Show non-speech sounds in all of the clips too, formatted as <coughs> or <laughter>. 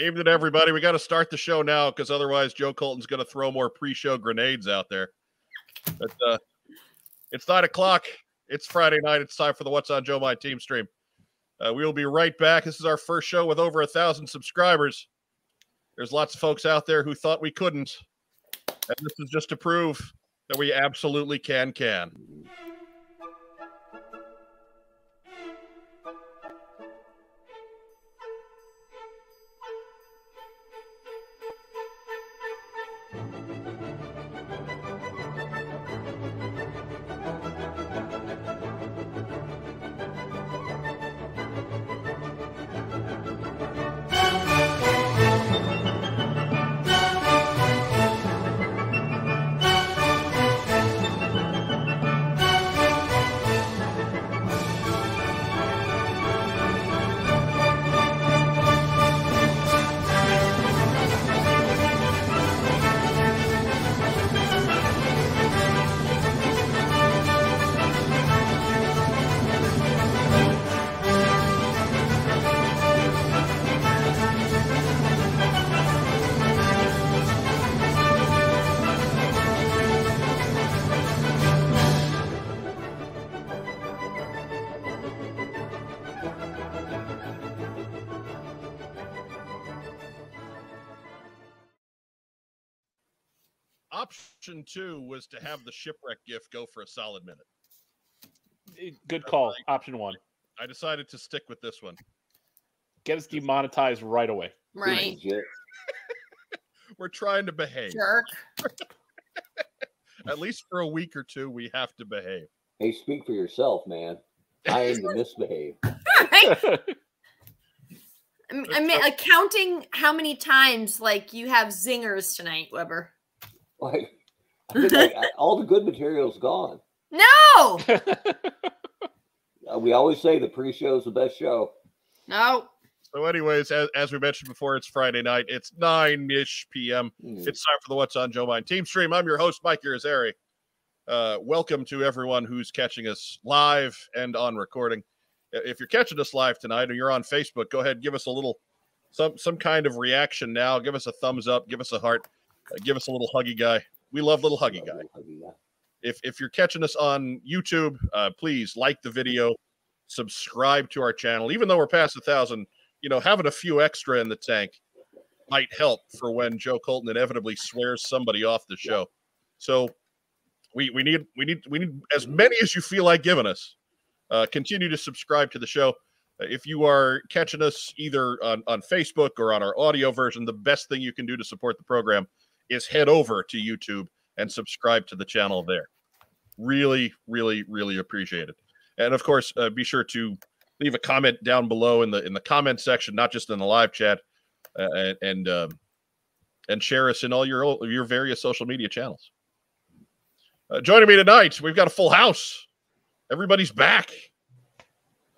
Evening, everybody. We got to start the show now because otherwise, Joe Colton's going to throw more pre-show grenades out there. But uh, it's nine o'clock. It's Friday night. It's time for the What's on Joe My Team stream. Uh, we will be right back. This is our first show with over a thousand subscribers. There's lots of folks out there who thought we couldn't, and this is just to prove that we absolutely can. Can. Two was to have the shipwreck gift go for a solid minute. Eh, Good call. Option one. I decided to stick with this one. Get us demonetized right away. Right. <laughs> We're trying to behave. Jerk. At least for a week or two, we have to behave. Hey, speak for yourself, man. I am to misbehave. <laughs> <laughs> I mean, I mean, counting how many times like you have zingers tonight, Weber. Like, I I- I- all the good material's gone. No, <laughs> Uh, we always say the pre-show is the best show. no. So, anyways, as, as we mentioned before, it's Friday night. It's 9 ish p.m. Hmm. It's time for the What's on Joe Mind Team Stream. I'm your host, Mike Irizarry. Uh, welcome to everyone who's catching us live and on recording. If you're catching us live tonight or you're on Facebook, go ahead, give us a little, some some kind of reaction now. Give us a thumbs up, give us a heart, uh, give us a little huggy guy. We love little huggy guy. If if you're catching us on YouTube, uh, please like the video, subscribe to our channel. Even though we're past a thousand, you know, having a few extra in the tank might help for when Joe Colton inevitably swears somebody off the show. So we we need we need we need as many as you feel like giving us. Uh, continue to subscribe to the show. Uh, If you are catching us either on, on Facebook or on our audio version, the best thing you can do to support the program is head over to YouTube and subscribe to the channel there. Really, really, really appreciate it. And of course, uh, be sure to leave a comment down below in the in the comment section, not just in the live chat, uh, and um, and share us in all your your various social media channels. Uh, joining me tonight, we've got a full house. Everybody's back,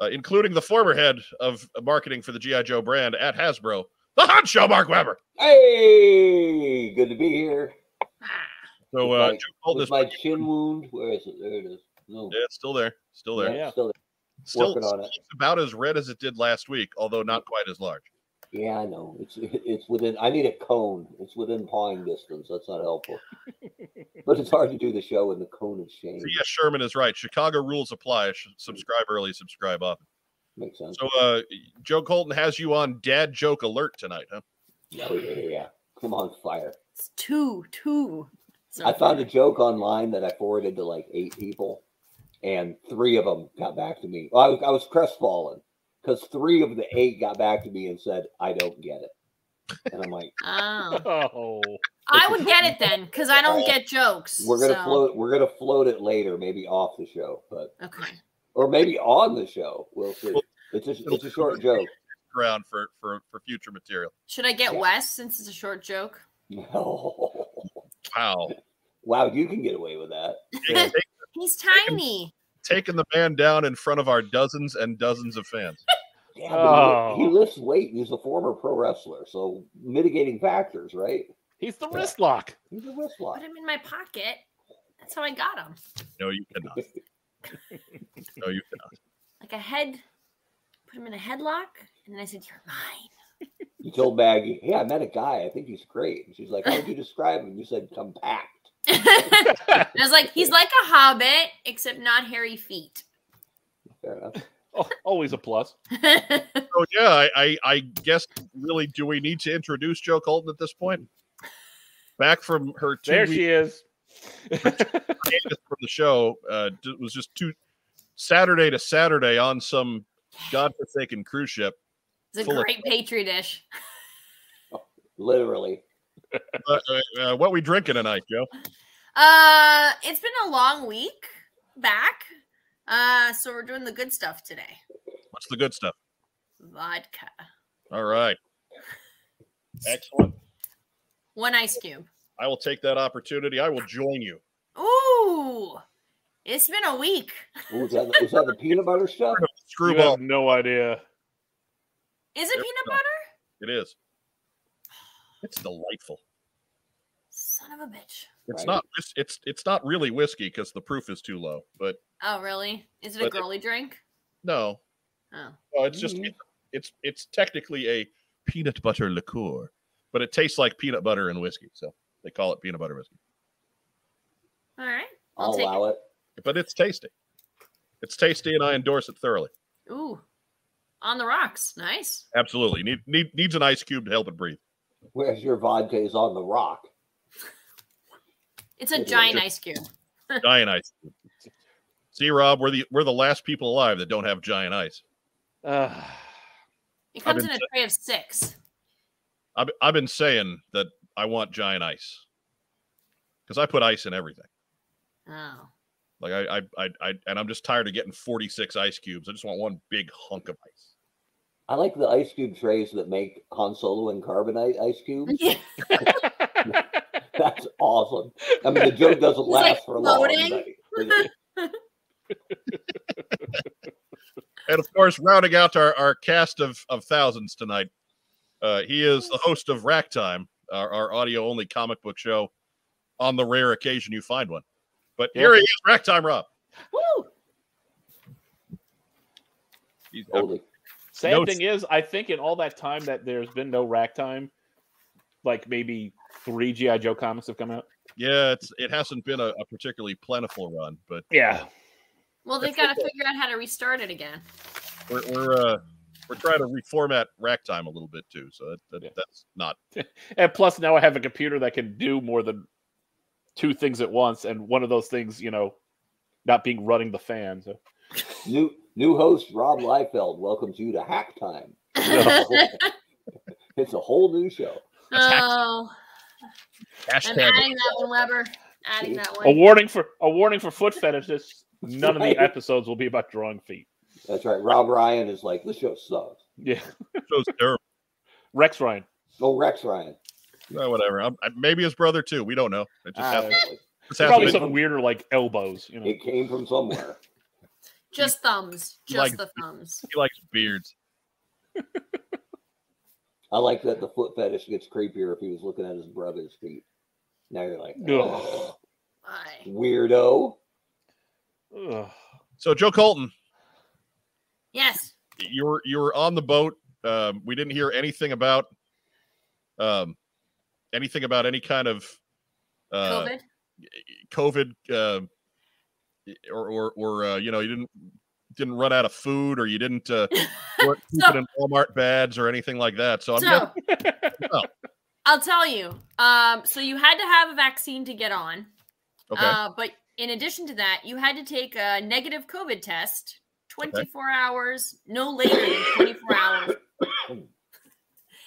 uh, including the former head of marketing for the GI Joe brand at Hasbro, the Hot Show, Mark Weber. Hey, good to be here. So, With uh, my- Joe Colton With is my chin wound. Where is it? There it is. No. yeah, it's still there, still there. Yeah. Still, Still, Working on it. still about as red as it did last week, although not quite as large. yeah, I know. It's it's within. I need a cone. It's within pawing distance. That's not helpful. <laughs> but it's hard to do the show when the cone is changed. So yes, Sherman is right. Chicago rules apply. Subscribe early, subscribe often. Makes sense. So, uh, Joe Colton has you on dad joke alert tonight, huh? Oh, yeah, yeah, yeah. Come on, fire. It's two, two. So I found a joke online that I forwarded to like eight people, and three of them got back to me. Well, I was, I was crestfallen because three of the eight got back to me and said, "I don't get it," and I'm like, Oh. <laughs> Oh, I would get it then, because I don't get jokes. "We're gonna so- float. We're gonna float it later, maybe off the show, but Okay. or maybe on the show. We'll see. Well, It's a it's a short joke. <laughs> Ground for for for future material. Should I get Yeah. Wes since it's a short joke? No. Wow, Wow, you can get away with that. <laughs> Take- He's tiny. taking the man down in front of our dozens and dozens of fans. <laughs> Yeah, but he, he Oh. lifts weight. He's a former pro wrestler, so mitigating factors, right? he's the wrist lock. He's a wrist lock. Put him in my pocket. That's how I got him. No, you cannot. No, you cannot. Like a head. Put him in a headlock, and then I said, "You're mine." You told Maggie, "Hey, I met a guy. I think he's great." And she's like, "How would you describe him?" You said, "Compact." <laughs> I was like, he's like a hobbit, except not hairy feet. Fair enough. Oh, always a plus. So <laughs> yeah, I, I I guess really, do we need to introduce Joe Colton at this point? Back from her two There she is. from the show, uh, it was just two Saturday to Saturday on some godforsaken cruise ship. it's a Full of- great petri dish. <laughs> Literally. Uh, uh, uh, what we drinking tonight, Joe? Uh, it's been a long week back. Uh, so we're doing the good stuff today. What's the good stuff? Vodka. All right, excellent. One ice cube. I will take that opportunity. I will join you. Ooh, it's been a week. Ooh, is, that, is that the peanut butter stuff? <laughs> You Screwball. have no idea. Is it Yep. peanut butter? It is. <sighs> It's delightful. Son of a bitch. It's Right. not. It's it's it's not really whiskey because the proof is too low. But Oh, really? Is it a But it- girly drink? no, Oh. no, it's just Mhm. it's, it's it's technically a peanut butter liqueur, but it tastes like peanut butter and whiskey, so they call it peanut butter whiskey. All right. I'll I'll take allow it. But it's tasty. It's tasty, and I endorse it thoroughly. Ooh. On the rocks. Nice. Absolutely. Need, need needs an ice cube to help it breathe. Whereas your vodka is on the rock. It's a Yeah, giant just- ice cube. <laughs> Giant ice. cube. See, Rob, we're the we're the last people alive that don't have giant ice. Uh, It comes in a tray of six. I've I've been saying that I want giant ice because I put ice in everything. Oh. Like I, I, I, I, and I'm just tired of getting 46 ice cubes. I just want one big hunk of ice. I like the ice cube trays that make Han Solo and carbonite ice cubes. Yeah. <laughs> <laughs> That's awesome. I mean, the joke doesn't It's like last for a long. floating. but- <laughs> And of course, rounding out our, our cast of, of thousands tonight, uh, he is the host of Rack Time, our, our audio only comic book show. On the rare occasion you find one, but here he is, Rack Time Rob. Woo! He's, Totally. Sad No, thing is, I think in all that time that there's been no rack time, like maybe three GI Joe comics have come out. yeah, it's it hasn't been a, a particularly plentiful run, but Yeah, Well, they've got to figure out how to restart it again. we're we're uh, we're trying to reformat Rack Time a little bit too. So that, that Yeah. that's not <laughs> and plus now I have a computer that can do more than two things at once, and one of those things, you know, not being running the fan. So New new host Rob Liefeld welcomes you to Hack Time. <laughs> It's a whole new show. oh, I'm adding that one, Weber. Adding that one. a one. warning for a warning for foot fetishists. None of the episodes will be about drawing feet. That's right. Rob Ryan is like, this show sucks. Yeah, show's terrible. Rex Ryan. Oh, Rex Ryan. Uh, whatever. I'm, I, maybe his brother too. We don't know. It just happens. Like, Just has Probably to something weirder like elbows. You know. it came from somewhere. <laughs> Just thumbs. Just Like- the thumbs. he likes beards. I like that the foot fetish gets creepier if he was looking at his brother's feet. Now you're like, Ugh. "Oh, weirdo. Ugh. So Joe Colton, Yes. you were you were on the boat. Um, we didn't hear anything about um, anything about any kind of uh, COVID. COVID, uh, or or, or uh, you know, you didn't didn't run out of food, or you didn't uh, <laughs> weren't So- in Walmart bads or anything like that. So I'm So Oh. <laughs> I'll tell you. Um, so you had to have a vaccine to get on. okay. Uh, but in addition to that, you had to take a negative COVID test 24 hours, no later than 24 hours.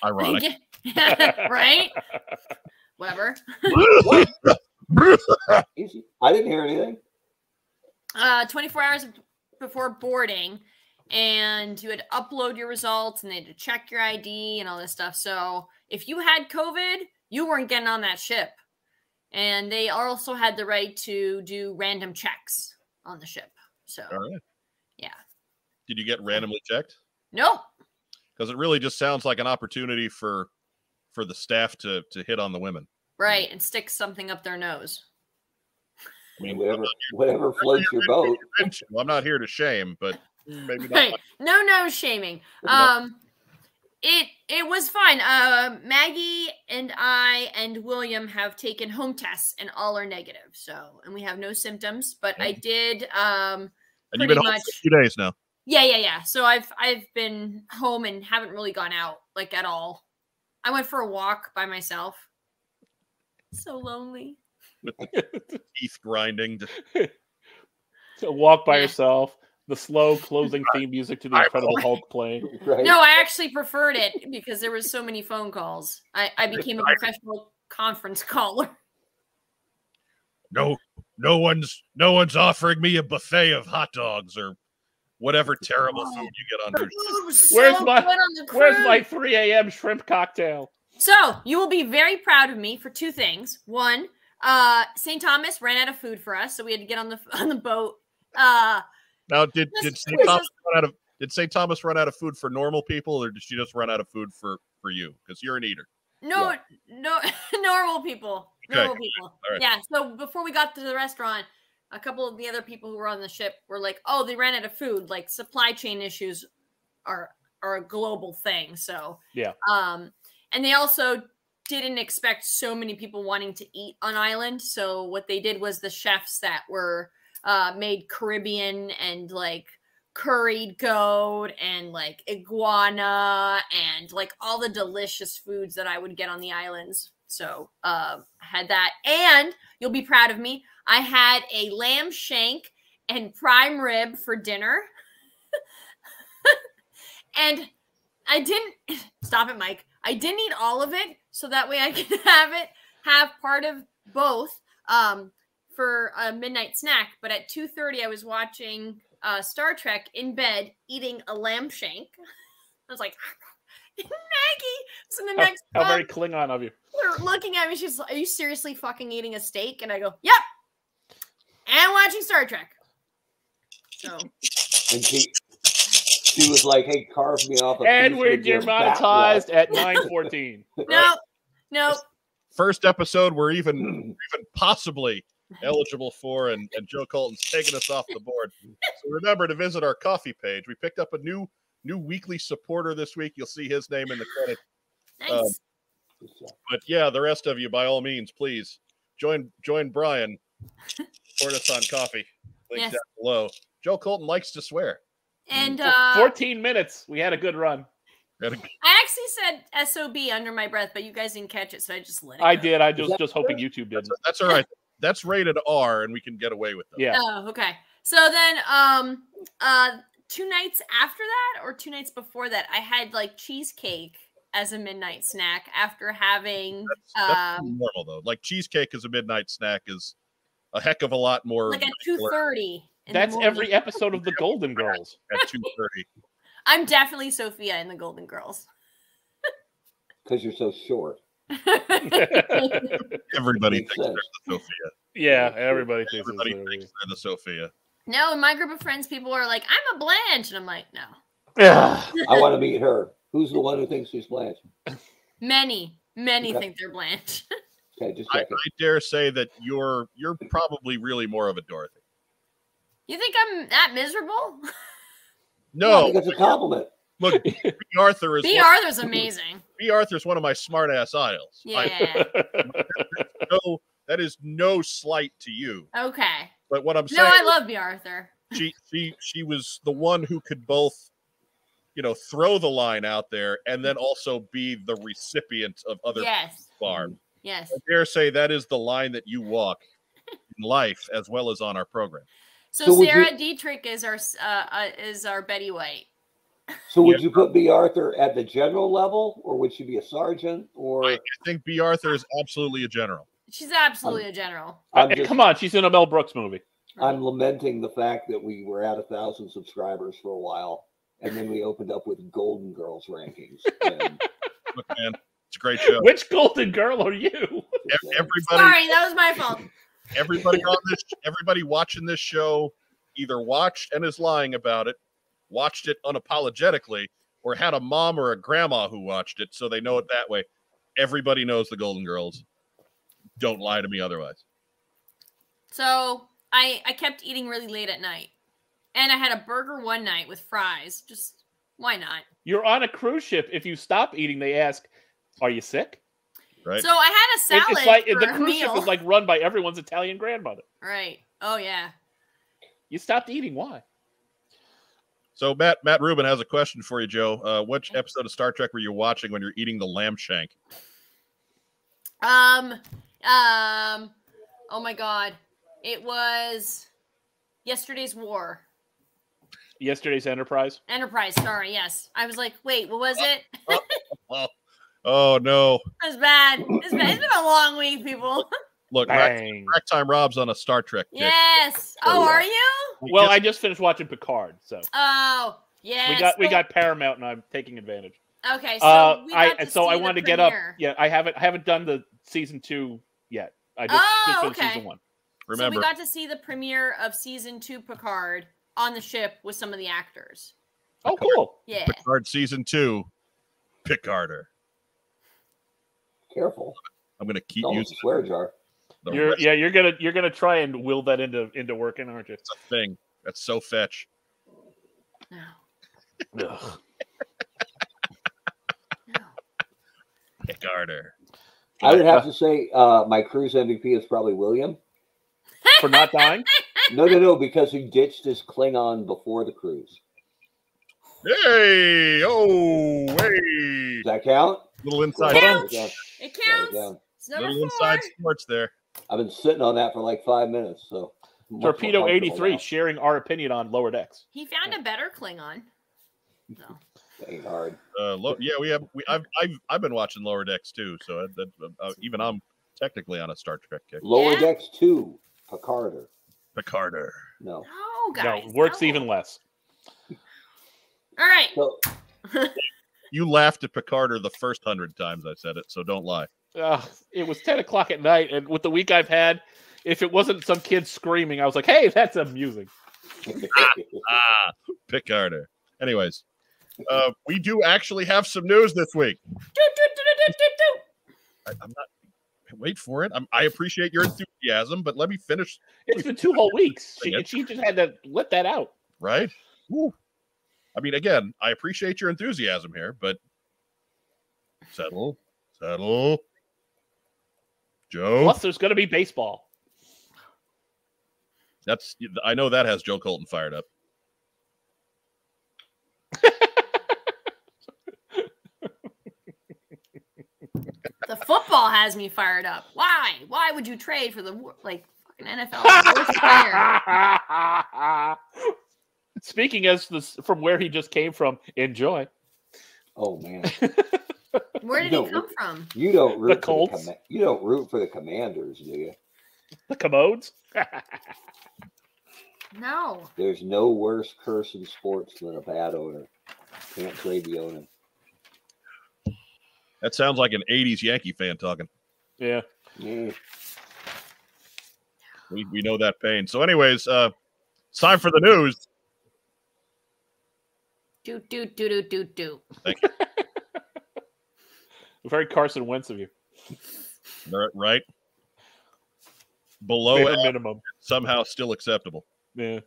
Ironic. <laughs> <laughs> right? Whatever. <laughs> Easy. I didn't hear anything. Uh, 24 hours before boarding. And you had to upload your results and they had to check your ID and all this stuff. So if you had COVID, you weren't getting on that ship. And they also had the right to do random checks on the ship. So, All right. yeah. Did you get randomly checked? Nope. Because it really just sounds like an opportunity for for the staff to to hit on the women. Right. And stick something up their nose. I mean, Whatever, <laughs> whatever floats your boat. Well, I'm not here to shame, but maybe not. Right. No, no shaming. Um, It it was fine. Uh, Maggie and I and William have taken home tests and all are negative. So and we have no symptoms. But I did. Um, And you've been pretty home much. for a few days now. Yeah, yeah, yeah. So I've I've been home and haven't really gone out like at all. I went for a walk by myself. So lonely. with <laughs> teeth grinding. Just, <laughs> To walk by Yeah. yourself, the slow <laughs> closing theme music to the I- Incredible Hulk playing. Right? No, I actually preferred it because there was so many phone calls. I, I became a professional conference caller. no, no one's no one's offering me a buffet of hot dogs or whatever terrible food you get on Food was Where's my- good on the Where's cruise. my 3 a.m. shrimp cocktail? So you will be very proud of me for two things. One, uh, St. Thomas ran out of food for us, so we had to get on the <laughs> on the boat. Uh, Now, did did St. was Thomas run out of did St. Thomas run out of food for normal people, or did she just run out of food for for you? Because you're an eater. no, no, <laughs> normal people, Okay, normal people. all right. Yeah. So before we got to the restaurant, a couple of the other people who were on the ship were like, "Oh, they ran out of food. Like supply chain issues are are a global thing." So Yeah. Um, and they also didn't expect so many people wanting to eat on island. So what they did was the chefs that were uh, made Caribbean and like curried goat and like iguana and like all the delicious foods that I would get on the islands. So uh, I had that, and you'll be proud of me. I had a lamb shank and prime rib for dinner, <laughs> and I didn't <laughs> stop it, Mike. I didn't eat all of it, so that way I <laughs> can have it have part of both um, for a midnight snack. But at two thirty, I was watching uh, Star Trek in bed, eating a lamb shank. I was like, Maggie. in the next how um, very Klingon of you. they're looking at me. She's like, Are you seriously fucking eating a steak? And I go, Yep. And watching Star Trek. So And she, she was like, "Hey, carve me off a And piece we're of your back demonetized leg." at 914. <laughs> no, no. First episode we're even <clears throat> even possibly eligible for, and and Joe Colton's taking us off the board. So remember to visit our Ko-fi page. We picked up a new new weekly supporter this week. You'll see his name in the credits. Nice. Um, But yeah, the rest of you, by all means, please join join Brian. <laughs> Support us on Ko-fi. Link Yes. down below. Joe Colton likes to swear. and uh 14 minutes. We had a good run. I actually said SOB under my breath, but you guys didn't catch it, so I just let it I go. did. I was just hoping YouTube didn't. that's all right. That's rated R, and we can get away with that. Yeah. Oh, okay. So then um uh two nights after that or two nights before that, I had like cheesecake as a midnight snack after having That's, that's um normal though. Like cheesecake as a midnight snack is a heck of a lot more like at two regular thirty. That's every episode of The Golden <laughs> Girls. at two thirty. <laughs> I'm definitely Sophia in the Golden Girls. <laughs> because you're so short. Everybody thinks they're the Sophia. yeah, everybody thinks Everybody thinks they're the Sophia. no, in my group of friends, people are like, I'm a Blanche. And I'm like, no. Yeah. I want to meet her. Who's the one who thinks she's Blanche? Many, many Okay. think they're Blanche. Okay, just I. I dare say that you're you're probably really more of a Dorothy. you think I'm that miserable? <laughs> No, think it's a compliment. look, <laughs> Bea Arthur is B. one, Arthur's amazing. <laughs> Bea Arthur's one of my smart ass idols. I- Yeah. no, that is no slight to you. okay. But what I'm saying, No, I love Bea Arthur. she she she was the one who could both, you know, throw the line out there and then also be the recipient of other Yes. barbs. Yes. I dare say that is the line that you walk in life as well as on our program. So, So Sarah you- Dietrich is our uh, uh, is our Betty White. So would Yeah. you put Bea Arthur at the general level, or would she be a sergeant? Or I think Bea Arthur is absolutely a general. She's absolutely a general. I'm Uh, just Come on, she's in a Mel Brooks movie. I'm lamenting the fact that we were at a thousand subscribers for a while, and then we opened up with Golden Girls rankings. And <laughs> Look, man, it's a great show. Which Golden Girl are you? Everybody, Sorry, that was my fault. everybody on this, everybody watching this show, either watched and is lying about it, watched it unapologetically, or had a mom or a grandma who watched it, so they know it that way. Everybody knows the Golden Girls. Don't lie to me otherwise. So I I kept eating really late at night, and I had a burger one night with fries. Just Why not? You're on a cruise ship. If you stop eating, they ask, "Are you sick?" Right. So I had a It- salad it's like for the a cruise ship meal. is like run by everyone's Italian grandmother. right. Oh yeah. You stopped eating. Why? So Matt Matt Rubin has a question for you, Joe. Uh, which episode of Star Trek were you watching when you're eating the lamb shank? Um. Um. Oh my God. It was yesterday's war. Yesterday's Enterprise. Enterprise. Sorry. Yes. I was like, wait, what was it? <laughs> Oh, no! It's bad. It's been, it's been a long week, people. <laughs> Look, rack, rack time Rob's on a Star Trek. kick. yes. Oh, Oh, are you? Well, I just finished watching Picard, so Oh, yeah. we got we got Paramount, and I'm taking advantage. Okay, so uh, we I got to so I wanted to get up. Yeah, I haven't I haven't done the season two yet. I just, Oh, just okay. season one. remember. So we got to see the premiere of season two Picard on the ship with some of the actors. Oh, cool. Yeah. Picard season two, Picarder. Careful. I'm gonna keep It's almost using a swear jar. the You're rest yeah, you're gonna you're gonna try and will that into into working, aren't you? of the thing. That's so fetch. No. Ugh. No. Picarder. I would have to say uh, my cruise MVP is probably William. For not dying. <laughs> No, no, no, because he ditched his Klingon before the cruise. Hey, oh, hey. Does that count? Little inside, Count. It down. It it counts. down. It's number little four. inside sports there. I've been sitting on that for like five minutes. So I'm much more Torpedo eighty three sharing our opinion on lower decks. He found a better Klingon. So. Ain't hard. Uh, lo- yeah, we have. We, I've, I've, I've been watching Lower Decks too. So that, uh, even I'm technically on a Star Trek kick. Lower Yeah. decks two, Picarder. Picarder. No. No, guys. no, works no. even less. All right. So <laughs> You laughed at Picarder the first hundred times I said it, so don't lie. Uh, it was ten o'clock at night, and with the week I've had, if it wasn't some kid screaming, I was like, "Hey, that's amusing." <laughs> Ah, Picarder. Anyways, uh, we do actually have some news this week. Do, do, do, do, do, do, do. I, I'm not. Wait for it. I'm, I appreciate your enthusiasm, but let me finish. It's been two whole weeks. She, she just had to let that out. Right? Woo. I mean, again, I appreciate your enthusiasm here, but settle, settle. Joe, Plus, there's going to be baseball. that's I know that has Joe Colton fired up. The football has me fired up. Why? Why would you trade for the like fucking NFL worst player? Speaking as this from where he just came from, enjoy. oh man, <laughs> Where did No, he come from? you don't root for the Colts? comma- you don't root for the Commanders, do you? The commodes. <laughs> No. There's no worse curse in sports than a bad owner. Can't trade the owner. That sounds like an '80s Yankee fan talking. yeah. Yeah. We, we know that pain. So, anyways, uh, it's time for the news. Do do do do do do. Thank <laughs> you. Very Carson Wentz of you. Right? Below Bare average, minimum. somehow still acceptable. Yeah.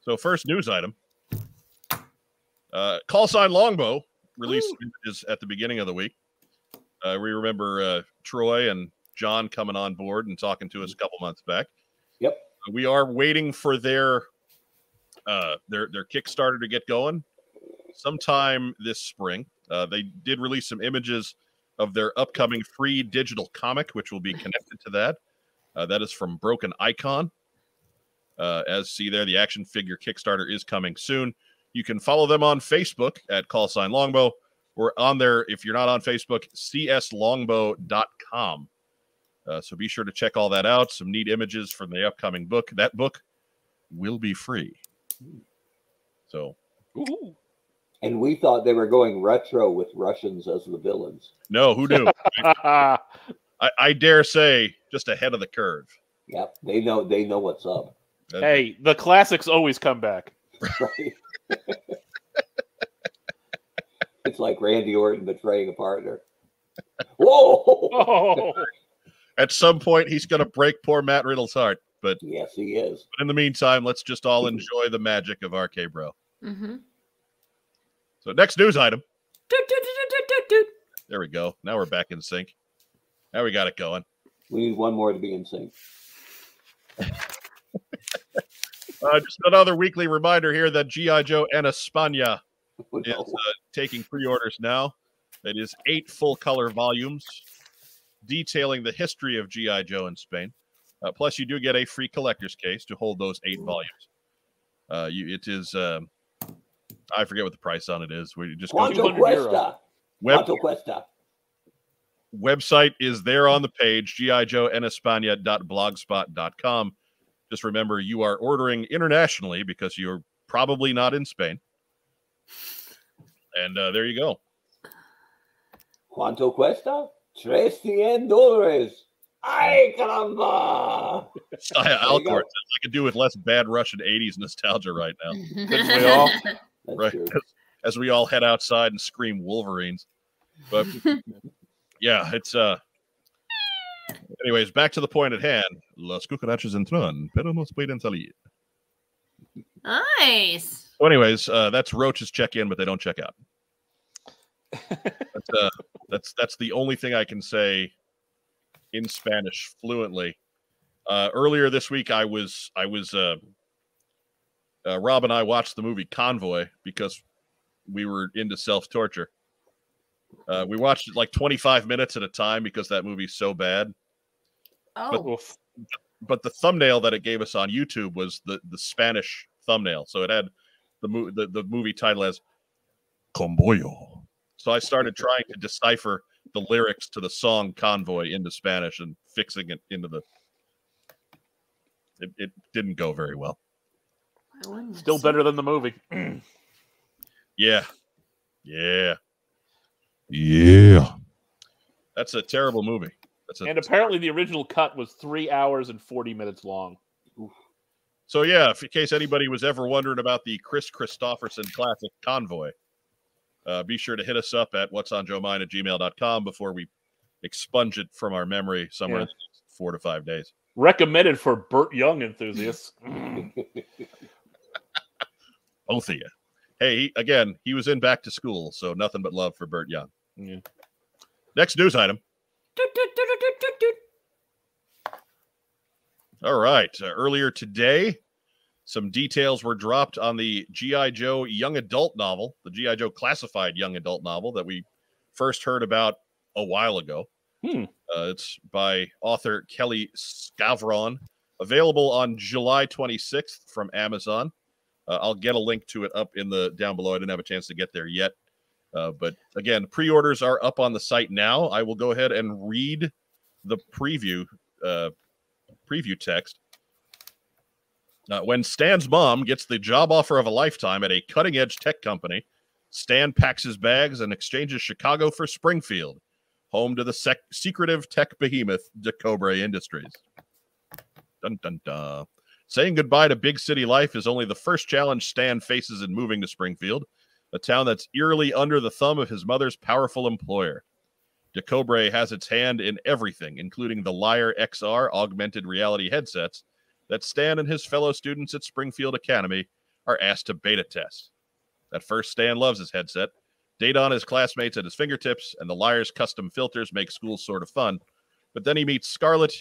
So, first news item: uh, call sign Longbow released images at the beginning of the week. Uh, we remember uh, Troy and John coming on board and talking to us a couple months back. Yep. We are waiting for their uh, their their Kickstarter to get going sometime this spring. Uh, they did release some images of their upcoming free digital comic, which will be connected to that. Uh, that is from Broken Icon. Uh, as see there, the action figure Kickstarter is coming soon. You can follow them on Facebook at call sign longbow or on there if you're not on Facebook, cslongbow.com. Uh, so be sure to check all that out. Some neat images from the upcoming book. That book will be free. So Ooh. And we thought they were going retro with Russians as the villains. no, who knew? <laughs> I, I dare say just ahead of the curve. Yep, they know they know what's up. That- hey, the classics always come back. Right? <laughs> it's like Randy Orton betraying a partner. Whoa! <laughs> Oh, At some point, he's going to break poor Matt Riddle's heart. But Yes, he is. But in the meantime, let's just all enjoy the magic of RK Bro. Mm-hmm. So next news item. Doot, doot, doot, doot, doot, doot. There we go. Now we're back in sync. Now we got it going. We need one more to be in sync. <laughs> Uh, just another weekly reminder here that GI Joe and España <laughs> Oh, is uh, taking pre-orders now. It is eight full-color volumes detailing the history of GI Joe in Spain. Uh, plus, you do get a free collector's case to hold those eight volumes. Uh, you, it is. Um, I forget what the price on it is. We just go to Quanto Cuesta. web, Quanto Cuesta. website is there on the page gijoenespaña.blogspot.com. Just remember, you are ordering internationally because you're probably not in Spain. And uh, there you go. Quanto Cuesta? Tres cien dólares. Ay, caramba. Saya There you go. I could do with less bad Russian 80s nostalgia right now. Didn't we all? <laughs> That's Right. true. As we all head outside and scream Wolverines. But <laughs> yeah, it's uh anyways, back to the point at hand. Las cucarachas entran, pero no pueden salir. nice. So anyways, uh that's roaches check in, but they don't check out. <laughs> That's uh that's that's the only thing I can say in Spanish fluently. Uh earlier this week I was I was uh, uh Rob and I watched the movie Convoy because we were into self-torture. Uh we watched it like 25 minutes at a time because that movie's so bad. Oh, Oof. But the thumbnail that it gave us on YouTube was the the Spanish thumbnail. So it had the mo- the, the movie title as Convoyo. So I started trying to decipher the lyrics to the song Convoy into Spanish and fixing it into the. It, it didn't go very well. Still better than the movie. <clears throat> Yeah. Yeah. Yeah. That's a terrible movie. That's a, and apparently, the original cut was three hours and 40 minutes long. so yeah, if in case anybody was ever wondering about the Kris Kristofferson classic Convoy, uh, be sure to hit us up at what's on Joe Mine at gmail.com before we expunge it from our memory somewhere Yeah. the next four to five days. Recommended for Burt Young enthusiasts. <laughs> Both of you. Hey, he- again, he was in back to school, so nothing but love for Burt Young. Yeah. Next news item. Doot, doot, doot. All right. Uh, earlier today, some details were dropped on the G.I. Joe young adult novel, the G.I. Joe classified young adult novel that we first heard about a while ago. Hmm. Uh, it's by author Kelly Scavron, available on July 26th from Amazon. Uh, I'll get a link to it up in the down below. I didn't have a chance to get there yet. Uh, but again, pre-orders are up on the site now. I will go ahead and read the preview uh, preview text. Uh, when Stan's mom gets the job offer of a lifetime at a cutting edge tech company, Stan packs his bags and exchanges Chicago for Springfield, home to the sec- secretive tech behemoth DeCobre Industries. Dun, dun, dun. Saying goodbye to big city life is only the first challenge Stan faces in moving to Springfield, a town that's eerily under the thumb of his mother's powerful employer. DeCobre has its hand in everything, including the Liar XR augmented reality headsets that Stan and his fellow students at Springfield Academy are asked to beta test. At first, Stan loves his headset. Data on his classmates at his fingertips, and the liar's custom filters make school sort of fun. But then he meets Scarlet,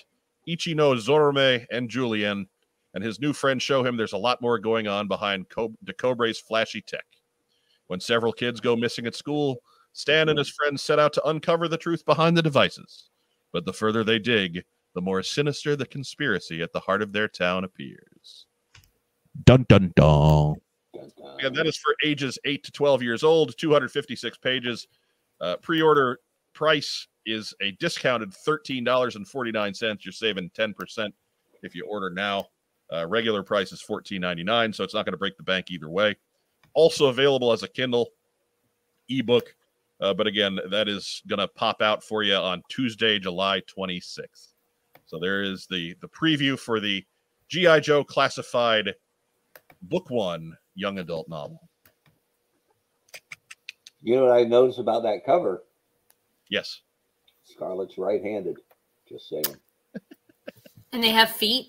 Ichino Zorome, and Julian, and his new friends show him there's a lot more going on behind Co- DeCobre's flashy tech. When several kids go missing at school, Stan and his friends set out to uncover the truth behind the devices. But the further they dig, the more sinister the conspiracy at the heart of their town appears. Dun dun dun. Dun. That is for ages 8 to 12 years old, 256 pages. Uh, Pre order price is a discounted $13.49. You're saving 10% if you order now. Uh, regular price is $14.99, so it's not going to break the bank either way. Also available as a Kindle ebook. Uh, but again, that is going to pop out for you on Tuesday, July 26th. So there is the the preview for the GI Joe classified book one young adult novel. You know what I noticed about that cover? Yes. Scarlett's right-handed. Just saying. <laughs> And they have feet.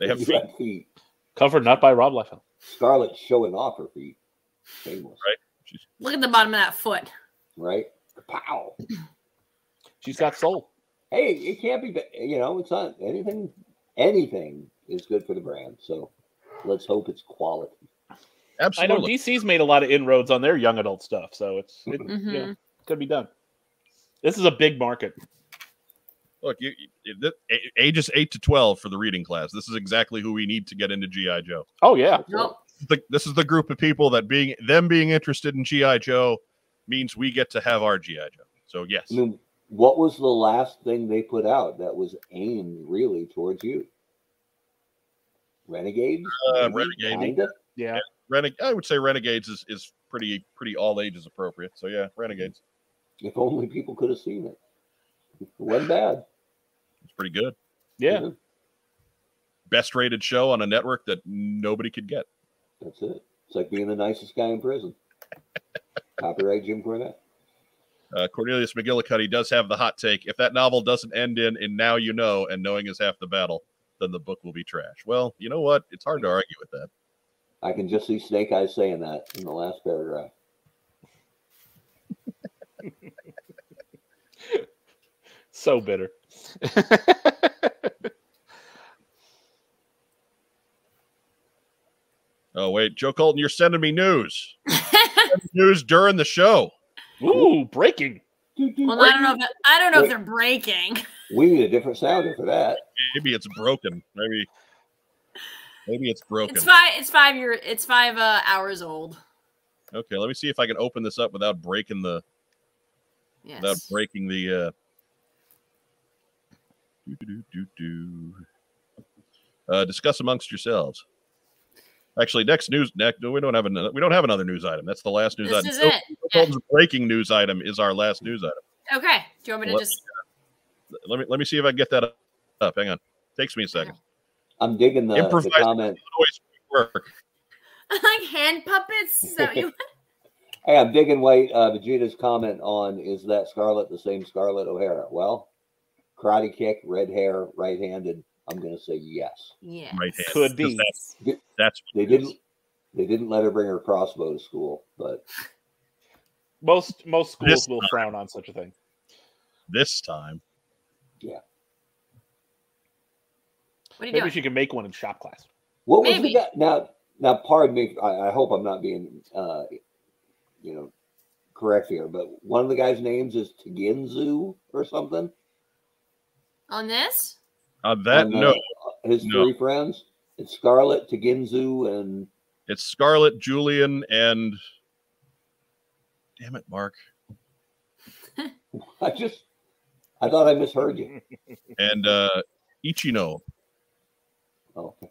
They have feet. got feet. Covered not by Rob Liefeld. Scarlett's showing off her feet. Shameless. Right. Look at the bottom of that foot. right? Pow. She's got soul. Hey, it can't be. ba- You know, it's not anything. Anything is good for the brand. So let's hope it's quality. Absolutely. I know DC's made a lot of inroads on their young adult stuff, so it's it, Mhm. you know, could be done. This is a big market. Look, you, you, th- ages eight to twelve for the reading class. This is exactly who we need to get into GI Joe. Oh yeah, Nope. The, this is the group of people that being them being interested in GI Joe means we get to have our GI Joe. So yes, I mean, what was the last thing they put out that was aimed really towards you? Renegades. Uh, Maybe? Renegade. Kinda? yeah. Reneg- I would say Renegades is, is pretty pretty all ages appropriate. So yeah, Renegades. If only people could have seen it. It wasn't bad. It's pretty good. Yeah, Best rated show on a network that nobody could get. That's it. It's like being the nicest guy in prison. <laughs> Copyright Jim Cornette. Uh, Cornelius McGillicuddy does have the hot take. If that novel doesn't end in "and now you know" and knowing is half the battle, then the book will be trash. Well, you know what? It's hard to argue with that. I can just see Snake Eyes saying that in the last paragraph. <laughs> so bitter. <laughs> Oh wait, Joe Colton, you're sending me news. <laughs> news during the show. Ooh, breaking. well, I don't know. If I don't know if they're breaking. We need a different sounder for that. Maybe it's broken. Maybe maybe it's broken. It's five. It's five year. It's five uh, hours old. Okay, let me see if I can open this up without breaking the Yes. without breaking the uh do, do, do, do. uh discuss amongst yourselves. Actually, next news next we don't have another we don't have another news item. That's the last news This item. is Joe it. Colton's breaking news item is our last news item. Okay. Do you want me to Let- just? Let me let me see if I can get that up. Hang on. Takes me a second. I'm digging the, the comment. Always work. <laughs> like hand puppets. Is that you? <laughs> <laughs> Hey, I'm digging White uh, Vegeta's comment on is that Scarlet the same Scarlet O'Hara? Well, karate kick, red hair, right handed. I'm going to say yes. Yeah. Right hand. Could be. That's, that's They what it is. didn't. They didn't let her bring her crossbow to school, but Most most schools This will time. frown on such a thing. this time. Yeah. What are you Maybe doing? she can make one in shop class. what was Maybe. the guy? Now, now, pardon me. I, I hope I'm not being, uh, you know, correct here, but one of the guys' names is Teginzu or something. On this? Uh, that On, uh, no, his No. three friends. It's Scarlet, Teginzu, and it's Scarlet, Julian, and damn it, Mark, <laughs> I just, I thought I misheard you. <laughs> and uh Ichino. Oh, okay.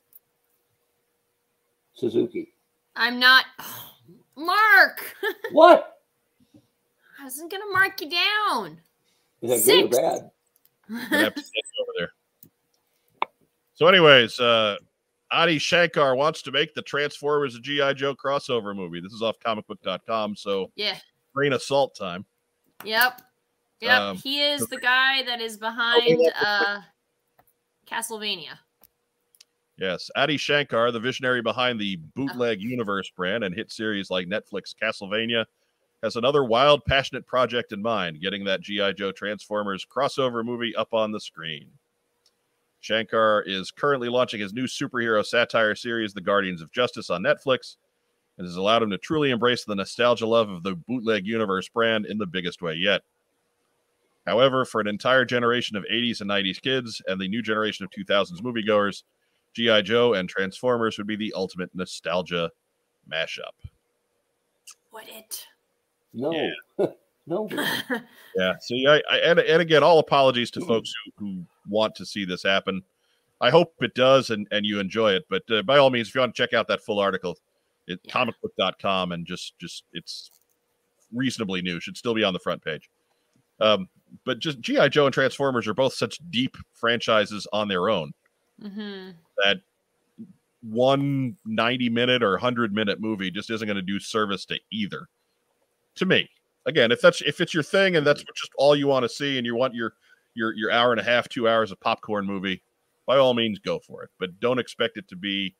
Suzuki. I'm not. <gasps> Mark. <laughs> What? I wasn't gonna mark you down. Is that Six. good or bad? I'm have to over there. So, anyways, uh Adi Shankar wants to make the Transformers a GI Joe crossover movie. This is off comicbook.com, so yeah. grain of salt time. Yep. Yep. Um, he is the guy that is behind uh Castlevania. Yes, Adi Shankar, the visionary behind the Bootleg Universe brand and hit series like Netflix Castlevania, has another wild, passionate project in mind getting that G.I. Joe Transformers crossover movie up on the screen. Shankar is currently launching his new superhero satire series, The Guardians of Justice, on Netflix, and has allowed him to truly embrace the nostalgia love of the Bootleg Universe brand in the biggest way yet. However, for an entire generation of 80s and 90s kids and the new generation of 2000s moviegoers, G.I. Joe and Transformers would be the ultimate nostalgia mashup. Would it? No. <laughs> no. <laughs> Yeah. See, I, I and, and again, all apologies to folks who, who want to see this happen. I hope it does and, and you enjoy it. But uh, by all means, if you want to check out that full article, it Yeah. comicbook.com and just just it's reasonably new. Should still be on the front page. Um, but just G.I. Joe and Transformers are both such deep franchises on their own. hmm that one 90 minute or 100 minute movie just isn't going to do service to either to me again if that's if it's your thing and that's just all you want to see and you want your your your hour and a half two hours of popcorn movie by all means go for it but don't expect it to be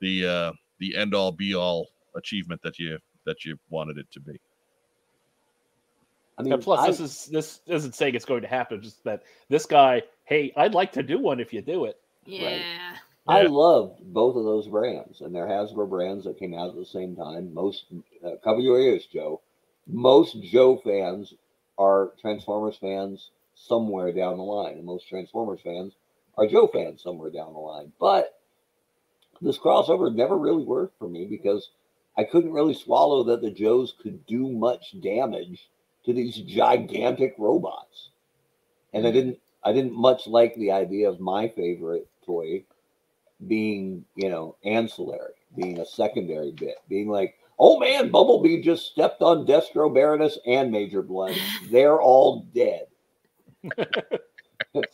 the uh the end all be all achievement that you that you wanted it to be. I mean, and plus, I, this is this isn't saying it's going to happen. Just that this guy, hey, I'd like to do one if you do it. Yeah. I Yeah. loved both of those brands, and they're Hasbro brands that came out at the same time. Most uh, cover your ears, Joe. Most Joe fans are Transformers fans somewhere down the line, and most Transformers fans are Joe fans somewhere down the line. But this crossover never really worked for me because I couldn't really swallow that the Joes could do much damage to these gigantic robots, and I mm. didn't. I didn't much like the idea of my favorite toy being, you know, ancillary, being a secondary bit, being like, oh man, Bumblebee just stepped on Destro, Baroness, and Major Blood. <laughs> They're all dead. <laughs>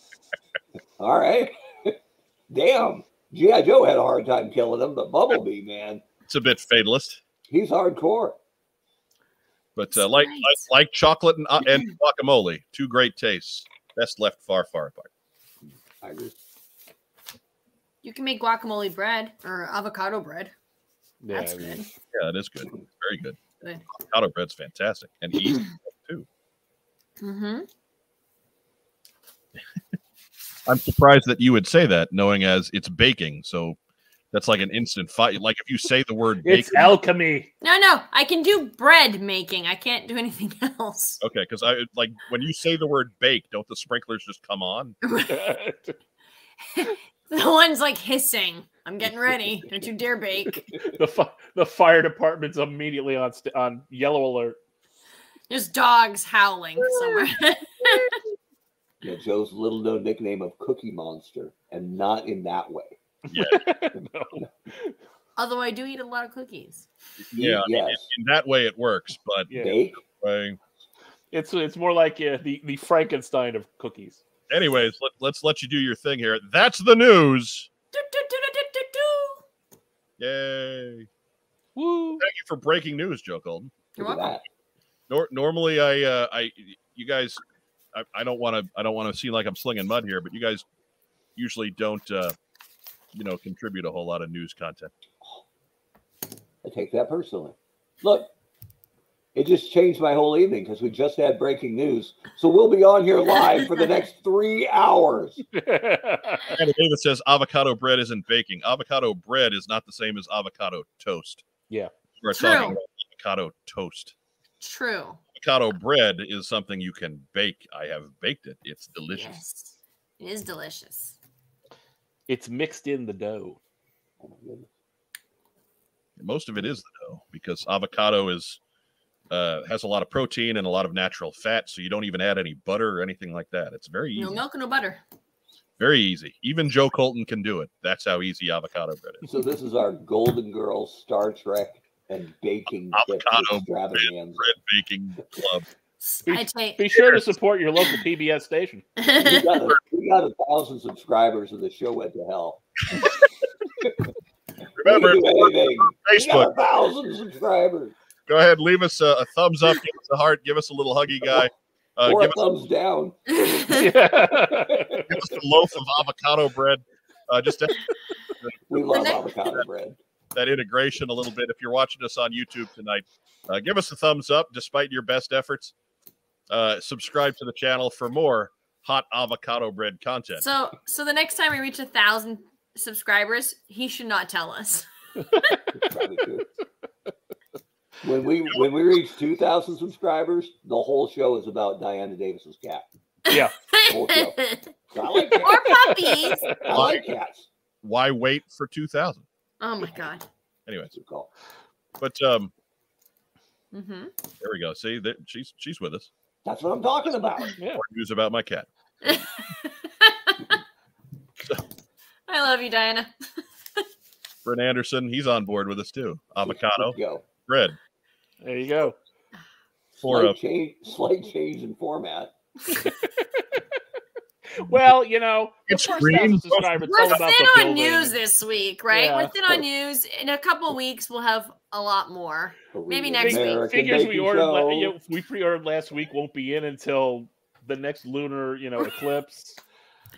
all right. <laughs> Damn. G.I. Joe had a hard time killing them, but Bumblebee, man, It's a bit fatalist, he's hardcore. but uh, like, Nice. like like chocolate and, uh, and <clears throat> guacamole, two great tastes. Best left far far apart. I agree. You can make guacamole bread or avocado bread. Yeah, That's good. Yeah, it is good. Very good. Good. Avocado bread's fantastic and easy <clears throat> too. Mm-hmm. <laughs> I'm surprised that you would say that, knowing as it's baking. So that's like an instant fight. Like if you say the word It's baking, alchemy. No, no, I can do bread making. I can't do anything <laughs> else. okay, because I like when you say the word bake, don't the sprinklers just come on? <laughs> The one's like hissing. I'm getting ready. Don't you dare bake. the fi- the fire department's immediately on st- on yellow alert. There's dogs howling somewhere. Yeah, Joe's little known nickname of Cookie Monster, and not in that way. <laughs> no. Although I do eat a lot of cookies. Yeah, I mean, yes. In that way, it works. But Yeah. Bake. It's it's more like uh, the the Frankenstein of cookies. anyways, let, let's let you do your thing here. That's the news. Do, do, do, do, do, do, do. Yay! Woo! Thank you for breaking news, Joe Colton. You're welcome. Nor- normally, I, uh, I, you guys, I, I don't want to, I don't want to seem like I'm slinging mud here, but you guys usually don't, uh, you know, contribute a whole lot of news content. I take that personally. Look, it just changed my whole evening because we just had breaking news. So we'll be on here live for the next three hours. <laughs> And David says avocado bread isn't baking. Avocado bread is not the same as avocado toast. Yeah. We're True. talking about avocado toast. True. Avocado bread is something you can bake. I have baked it. It's delicious. Yes. It is delicious. it's mixed in the dough. Oh my goodness. Most of it is the dough because avocado is uh, has a lot of protein and a lot of natural fat, so you don't even add any butter or anything like that. It's very easy. No milk, no butter. Very easy. Even Joe Colton can do it. That's how easy avocado bread is. So this is our Golden Girls Star Trek and baking Avocado extravaganza. Bread baking club. I take. Be sure to support your local PBS station. <laughs> We got, a, <laughs> we got a thousand subscribers and the show went to hell. <laughs> Remember, we can do anything. We got Facebook. a thousand subscribers. Go ahead, leave us a, a thumbs up, give us a heart, give us a little huggy guy. Uh, or give a us, thumbs down. Give us a loaf of avocado bread. Uh, just to, We love next- avocado bread. That integration a little bit. If you're watching us on YouTube tonight, uh, give us a thumbs up despite your best efforts. Uh, subscribe to the channel for more hot avocado bread content. so, so the next time we reach a thousand subscribers, he should not tell us. <laughs> When we when we reach two thousand subscribers, the whole show is about Diana Davis's cat. yeah. Whole show. <laughs> I like cats. or puppies. I like cats. Why wait for 2000? Oh my god. <laughs> Anyways, That's a call. but um, mm-hmm. there we go. See, that she's she's with us. That's what I'm talking about. Yeah. More news about my cat. <laughs> I love you, Diana. <laughs> Brent Anderson, he's on board with us too. Avocado Go. bread There you go. for Slight a change, slight change in format. Well, you know, the It's first green. subscribers. We're thin on building. news this week, right? Yeah. We're thin on news. In a couple weeks, we'll have a lot more. Maybe next week. Figures we ordered, la- you know, we pre-ordered last week won't be in until the next lunar, you know, eclipse.